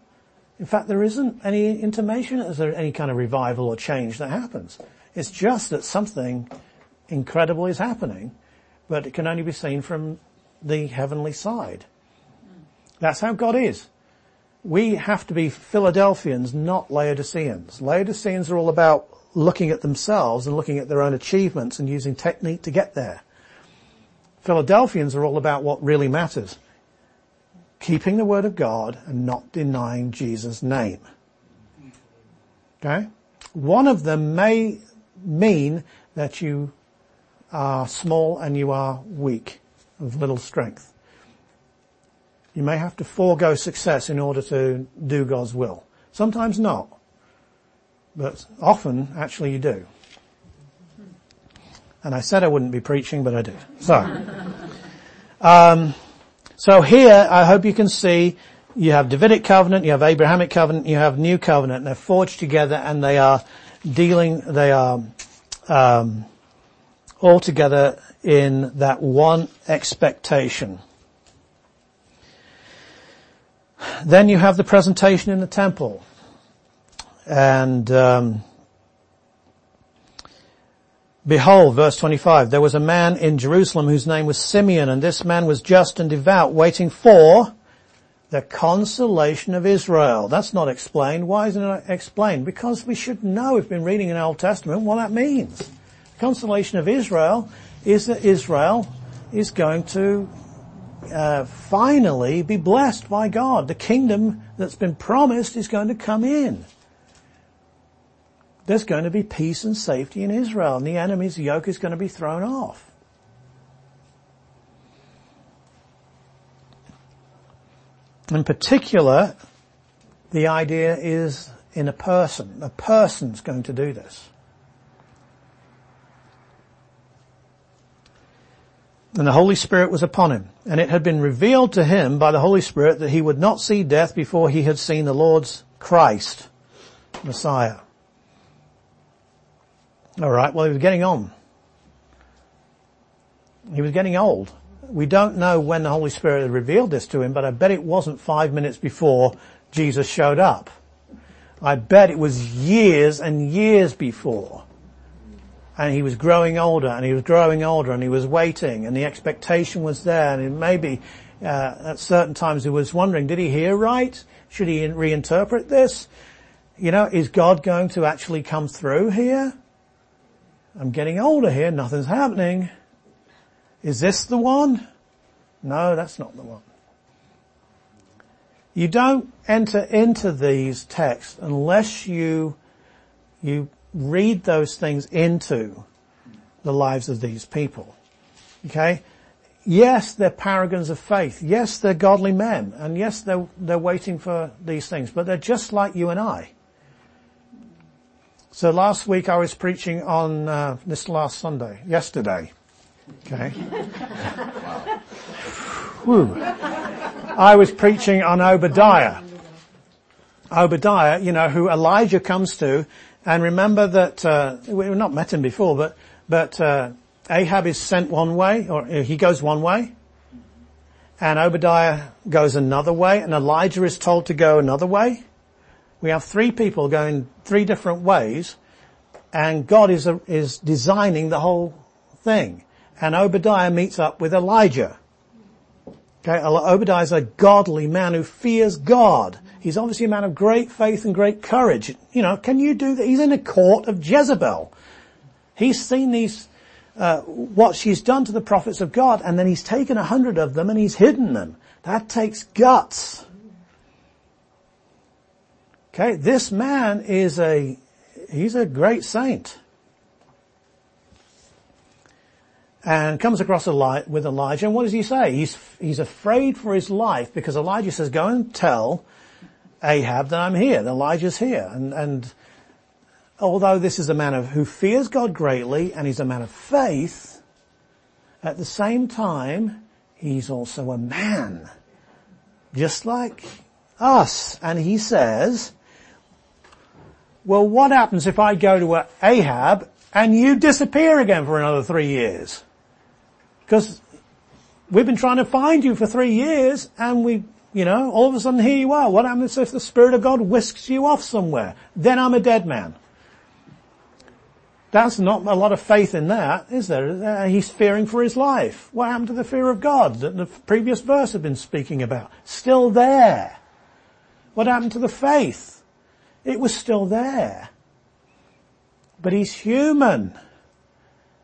In fact, there isn't any intimation is there any kind of revival or change that happens. It's just that something incredible is happening, but it can only be seen from the heavenly side. That's how God is. We have to be Philadelphians, not Laodiceans. Laodiceans are all about looking at themselves and looking at their own achievements and using technique to get there. Philadelphians are all about what really matters keeping the word of God and not denying Jesus' name. Okay? One of them may mean that you are small and you are weak, of little strength. You may have to forego success in order to do God's will. Sometimes not. But often, actually, you do. And I said I wouldn't be preaching, but I did. So, um, so here, I hope you can see, you have Davidic covenant, you have Abrahamic covenant, you have New covenant, they're forged together and they are dealing, they are, um, all together in that one expectation. Then you have the presentation in the temple. And, um, Behold, verse 25, there was a man in Jerusalem whose name was Simeon, and this man was just and devout, waiting for the consolation of Israel. That's not explained. Why isn't it explained? Because we should know, we've been reading in the Old Testament, what that means. The consolation of Israel is that Israel is going to uh, finally be blessed by God. The kingdom that's been promised is going to come in there's going to be peace and safety in Israel and the enemy's yoke is going to be thrown off. In particular, the idea is in a person. A person's going to do this. And the Holy Spirit was upon him. And it had been revealed to him by the Holy Spirit that he would not see death before he had seen the Lord's Christ, Messiah. All right. Well, he was getting on. He was getting old. We don't know when the Holy Spirit had revealed this to him, but I bet it wasn't five minutes before Jesus showed up. I bet it was years and years before. And he was growing older and he was growing older and he was waiting and the expectation was there and maybe uh, at certain times he was wondering, did he hear right? Should he reinterpret this? You know, is God going to actually come through here? I'm getting older here, nothing's happening. Is this the one? No, that's not the one. You don't enter into these texts unless you, you read those things into the lives of these people. Okay? Yes, they're paragons of faith. Yes, they're godly men. And yes, they're, they're waiting for these things. But they're just like you and I. So last week I was preaching on uh, this last Sunday, yesterday. Okay. I was preaching on Obadiah. Obadiah, you know, who Elijah comes to, remember that uh, we've not met him before, but but uh, Ahab is sent one way, or uh, he goes one way, and Obadiah goes another way, and Elijah is told to go another way. We have three people going three different ways, and God is, is designing the whole thing. And Obadiah meets up with Elijah. Okay, Obadiah is a godly man who fears God. He's obviously a man of great faith and great courage. You know, can you do that? He's in a court of Jezebel. He's seen these, uh, what she's done to the prophets of God, and then he's taken a hundred of them and he's hidden them. That takes guts. Okay, this man is a, he's a great saint. and comes across with Elijah. And what does he say? He's, he's afraid for his life because Elijah says, go and tell Ahab that I'm here, that Elijah's here. And, and although this is a man of, who fears God greatly and he's a man of faith, at the same time, he's also a man. Just like us. And he says, well, what happens if I go to Ahab and you disappear again for another three years? Because we've been trying to find you for three years and we, you know, all of a sudden here you are. What happens if the Spirit of God whisks you off somewhere? Then I'm a dead man. That's not a lot of faith in that, is there? Uh, he's fearing for his life. What happened to the fear of God that the previous verse had been speaking about? Still there. What happened to the faith? It was still there. But he's human.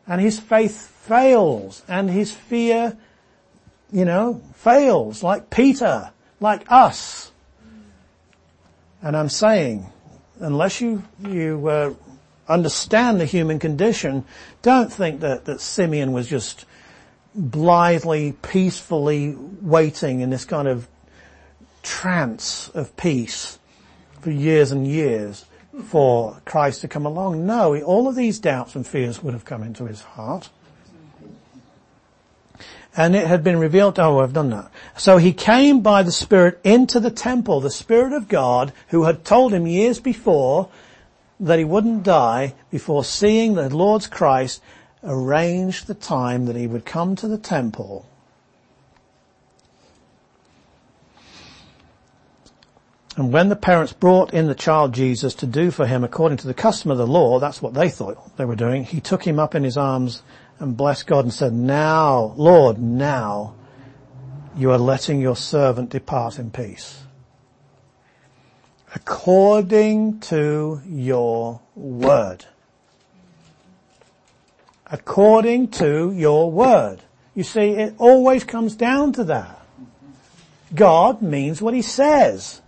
And his faith fails and his fear, you know, fails like Peter, like us. And I'm saying, unless you, you, uh, understand the human condition, don't think that, that Simeon was just blithely, peacefully waiting in this kind of trance of peace for years and years for Christ to come along. No, all of these doubts and fears would have come into his heart. And it had been revealed, oh, I've done that. So he came by the Spirit into the temple, the Spirit of God, who had told him years before that he wouldn't die before seeing the Lord's Christ arrange the time that he would come to the temple And when the parents brought in the child Jesus to do for him according to the custom of the law, that's what they thought they were doing, he took him up in his arms and blessed God and said, now, Lord, now you are letting your servant depart in peace. According to your word. According to your word. You see, it always comes down to that. God means what he says.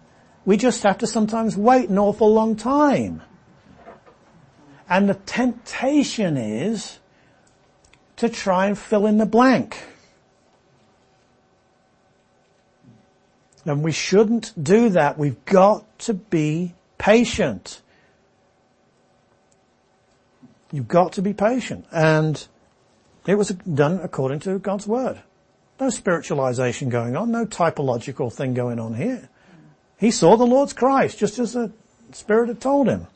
We just have to sometimes wait an awful long time. And the temptation is to try and fill in the blank. And we shouldn't do that. We've got to be patient. You've got to be patient. And it was done according to God's word. No spiritualization going on, no typological thing going on here. He saw the Lord's Christ, just as the Spirit had told him.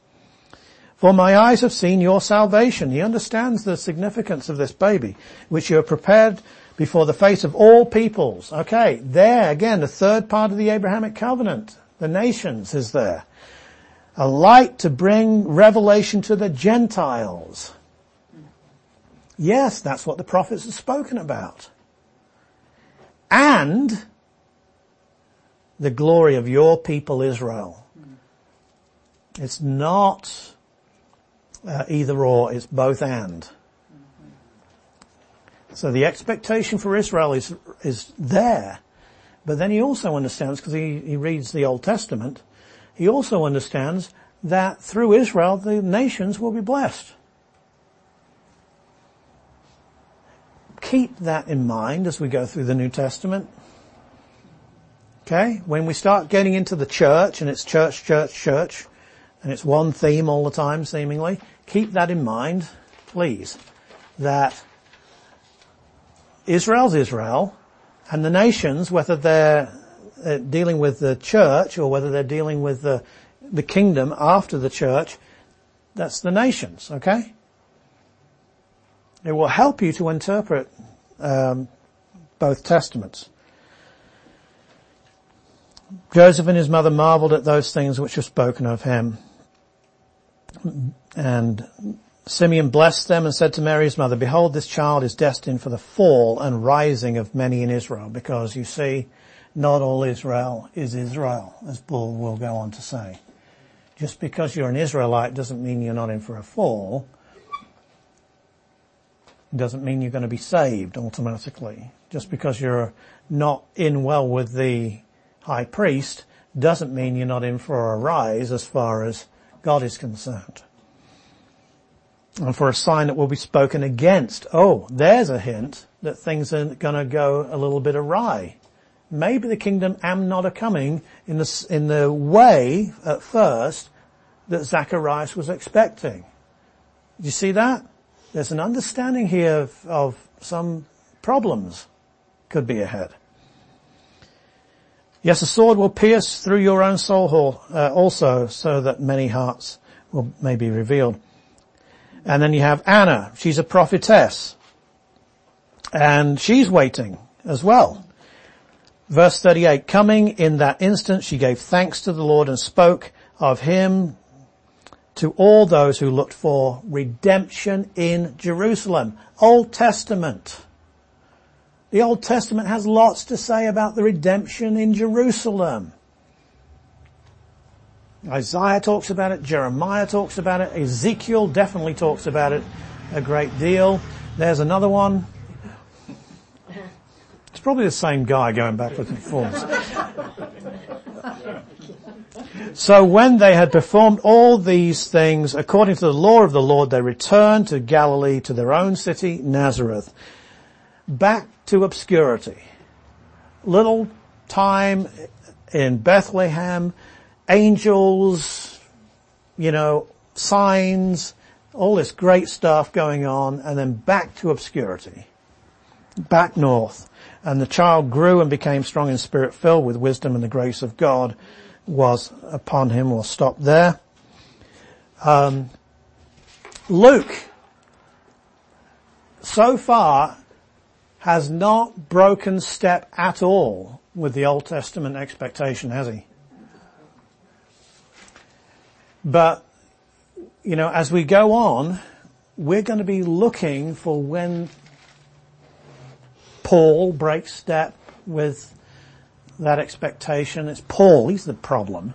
For my eyes have seen your salvation. He understands the significance of this baby, which you have prepared before the face of all peoples. Okay, there again, the third part of the Abrahamic covenant. The nations is there. A light to bring revelation to the Gentiles. Yes, that's what the prophets have spoken about. And the glory of your people Israel. It's not uh, either or, it's both and. So the expectation for Israel is, is there. But then he also understands, because he, he reads the Old Testament, he also understands that through Israel the nations will be blessed. Keep that in mind as we go through the New Testament. Okay? When we start getting into the church, and it's church, church, church, and it's one theme all the time seemingly, keep that in mind, please, that Israel's Israel, and the nations, whether they're uh, dealing with the church or whether they're dealing with the, the kingdom after the church, that's the nations, okay? It will help you to interpret um, both testaments. Joseph and his mother marveled at those things which were spoken of him. And Simeon blessed them and said to Mary's mother, behold, this child is destined for the fall and rising of many in Israel, because you see, not all Israel is Israel, as Paul will go on to say. Just because you're an Israelite doesn't mean you're not in for a fall. It doesn't mean you're going to be saved automatically. Just because you're not in well with the high priest doesn't mean you're not in for a rise as far as God is concerned. and for a sign that will be spoken against. Oh, there's a hint that things are to go a little bit awry. Maybe the kingdom am not a coming in the, in the way at first that Zacharias was expecting. Do you see that? There's an understanding here of, of some problems could be ahead. Yes, a sword will pierce through your own soul hole, uh, also so that many hearts will, may be revealed. And then you have Anna. She's a prophetess. And she's waiting as well. Verse 38, coming in that instant, she gave thanks to the Lord and spoke of him to all those who looked for redemption in Jerusalem. Old Testament. The Old Testament has lots to say about the redemption in Jerusalem. Isaiah talks about it, Jeremiah talks about it, Ezekiel definitely talks about it a great deal. There's another one. It's probably the same guy going backwards and forwards. So when they had performed all these things according to the law of the Lord, they returned to Galilee, to their own city, Nazareth, back to obscurity. Little time in Bethlehem, angels, you know, signs, all this great stuff going on, and then back to obscurity. Back north. And the child grew and became strong in spirit, filled with wisdom and the grace of God was upon him. We'll stop there. Um, Luke, so far, has not broken step at all with the Old Testament expectation, has he? But, you know, as we go on, we're going to be looking for when Paul breaks step with that expectation. It's Paul, he's the problem.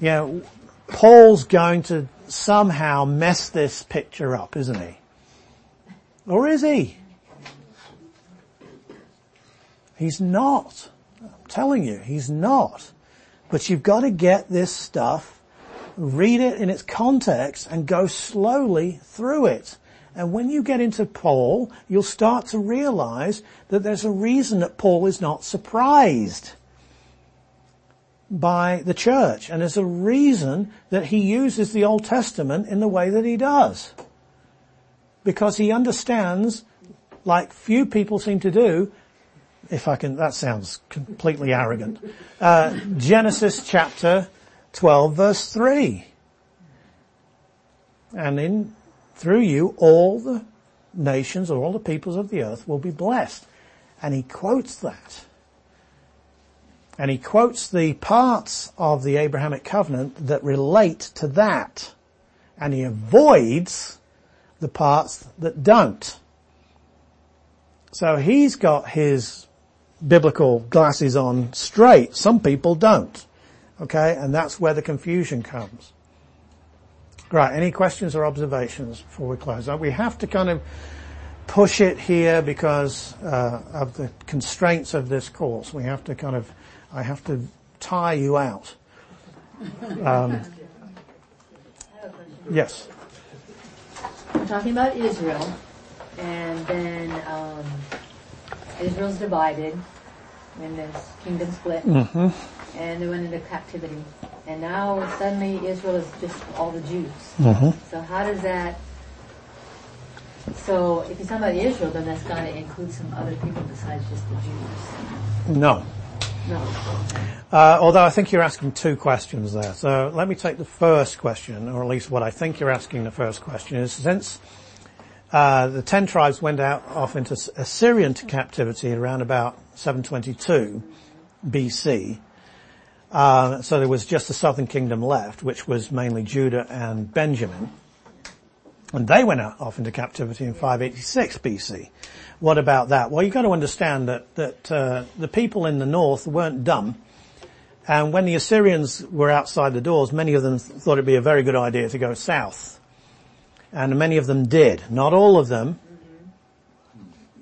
You know, Paul's going to somehow mess this picture up, isn't he? Or is he? He's not. I'm telling you, he's not. But you've got to get this stuff, read it in its context and go slowly through it. And when you get into Paul, you'll start to realize that there's a reason that Paul is not surprised by the church. And there's a reason that he uses the Old Testament in the way that he does. Because he understands, like few people seem to do, if I can, that sounds completely arrogant, uh, Genesis chapter 12 verse 3. And in, through you, all the nations or all the peoples of the earth will be blessed. And he quotes that. And he quotes the parts of the Abrahamic covenant that relate to that. And he avoids the parts that don't. So he's got his biblical glasses on straight. Some people don't. Okay, and that's where the confusion comes. Right, any questions or observations before we close? We have to kind of push it here because uh, of the constraints of this course. We have to kind of, I have to tire you out. Um, yes. We're talking about Israel, and then um, Israel's divided, when the kingdom split, mm-hmm. and they went into captivity. And now suddenly Israel is just all the Jews. Mm-hmm. So how does that, so if you're talking about Israel, then that's got to include some other people besides just the Jews. No. No. Uh, although I think you're asking two questions there. So let me take the first question, or at least what I think you're asking the first question is, since uh, the ten tribes went out off into Assyrian captivity around about 722 BC. Uh, so there was just the southern kingdom left, which was mainly Judah and Benjamin. And they went out off into captivity in 586 BC. What about that? Well, you've got to understand that, that uh, the people in the north weren't dumb. And when the Assyrians were outside the doors, many of them thought it'd be a very good idea to go south and many of them did. Not all of them.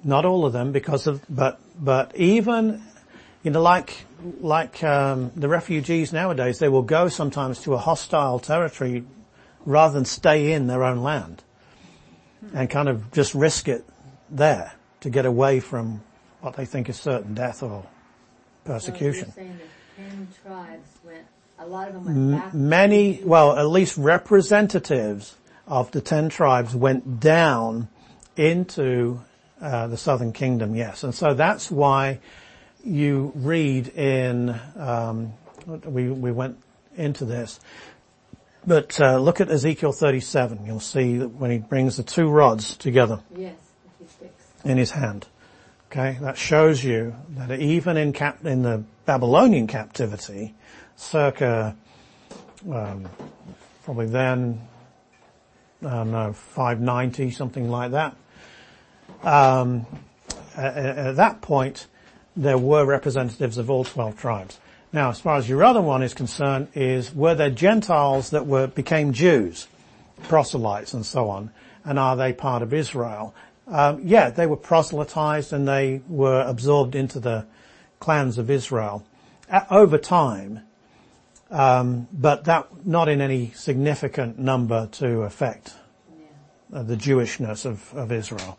Not all of them because of, but, but even, you know, like, like, um, the refugees nowadays, they will go sometimes to a hostile territory rather than stay in their own land. and kind of just risk it there to get away from what they think is certain death or persecution. So you're saying that ten tribes went, a lot of them went back. Many, well, at least representatives of the ten tribes went down into uh, the southern kingdom, yes. And so that's why you read in, um, we, we went into this, but uh, look at Ezekiel 37. You'll see that when he brings the two rods together Yes, if he sticks. in his hand. Okay, that shows you that even in cap- in the Babylonian captivity, circa um, probably then, I don't know, 590, something like that. Um, at, at that point, there were representatives of all 12 tribes. Now, as far as your other one is concerned, is were there Gentiles that were became Jews, proselytes, and so on, and are they part of Israel? Um, yeah, they were proselytized and they were absorbed into the clans of Israel uh, over time, um, but that not in any significant number to affect uh, the Jewishness of, of Israel.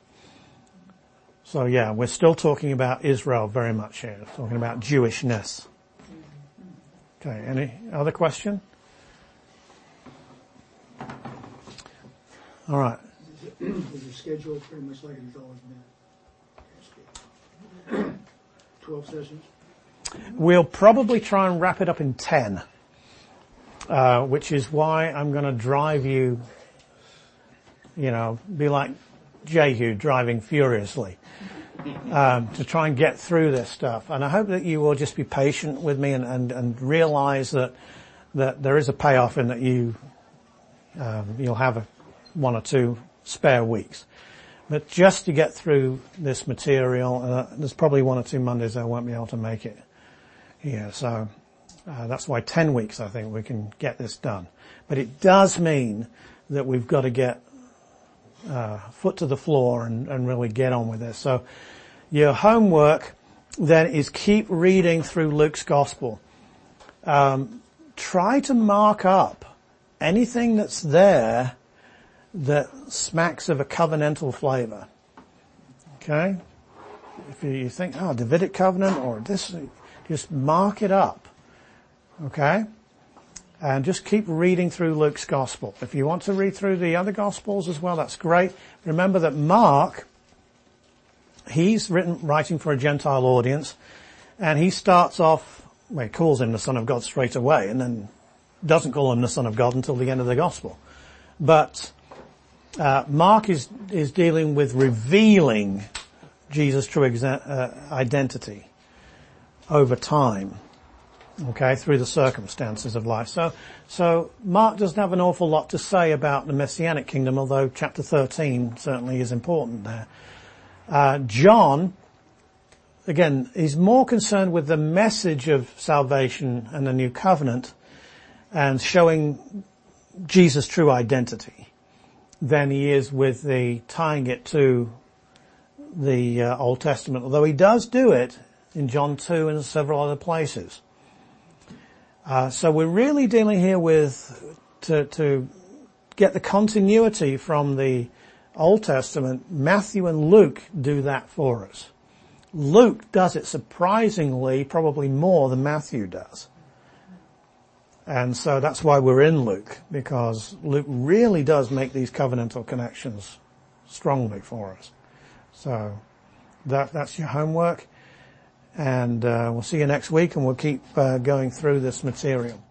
So yeah, we're still talking about Israel very much here, talking about Jewishness. Okay, any other question? All right. Is the schedule pretty much like it's always been? Twelve sessions? We'll probably try and wrap it up in 10, uh, which is why I'm going to drive you, you know, be like Jehu driving furiously um, to try and get through this stuff. And I hope that you will just be patient with me and, and, and realize that that there is a payoff in that you um, you'll have a, one or two spare weeks. But just to get through this material, uh, there's probably one or two Mondays I won't be able to make it here. So uh, that's why 10 weeks I think we can get this done. But it does mean that we've got to get uh, foot to the floor and, and really get on with this. So your homework then is keep reading through Luke's gospel. Um, try to mark up anything that's there that smacks of a covenantal flavor. Okay? If you think, oh, Davidic covenant or this, just mark it up. Okay? And just keep reading through Luke's gospel. If you want to read through the other gospels as well, that's great. Remember that Mark, he's written, writing for a Gentile audience, and he starts off, well, he calls him the Son of God straight away, and then doesn't call him the Son of God until the end of the gospel. But uh, Mark is is dealing with revealing Jesus' true exa- uh, identity over time, okay, through the circumstances of life. So, so Mark doesn't have an awful lot to say about the Messianic kingdom, although chapter 13 certainly is important there. Uh, John, again, is more concerned with the message of salvation and the new covenant and showing Jesus' true identity than he is with the tying it to the uh, Old Testament, although he does do it in John 2 and several other places. Uh, so we're really dealing here with to, to get the continuity from the Old Testament. Matthew and Luke do that for us. Luke does it surprisingly, probably more than Matthew does. And so that's why we're in Luke, because Luke really does make these covenantal connections strongly for us. So that, that's your homework. And uh, we'll see you next week and we'll keep uh, going through this material.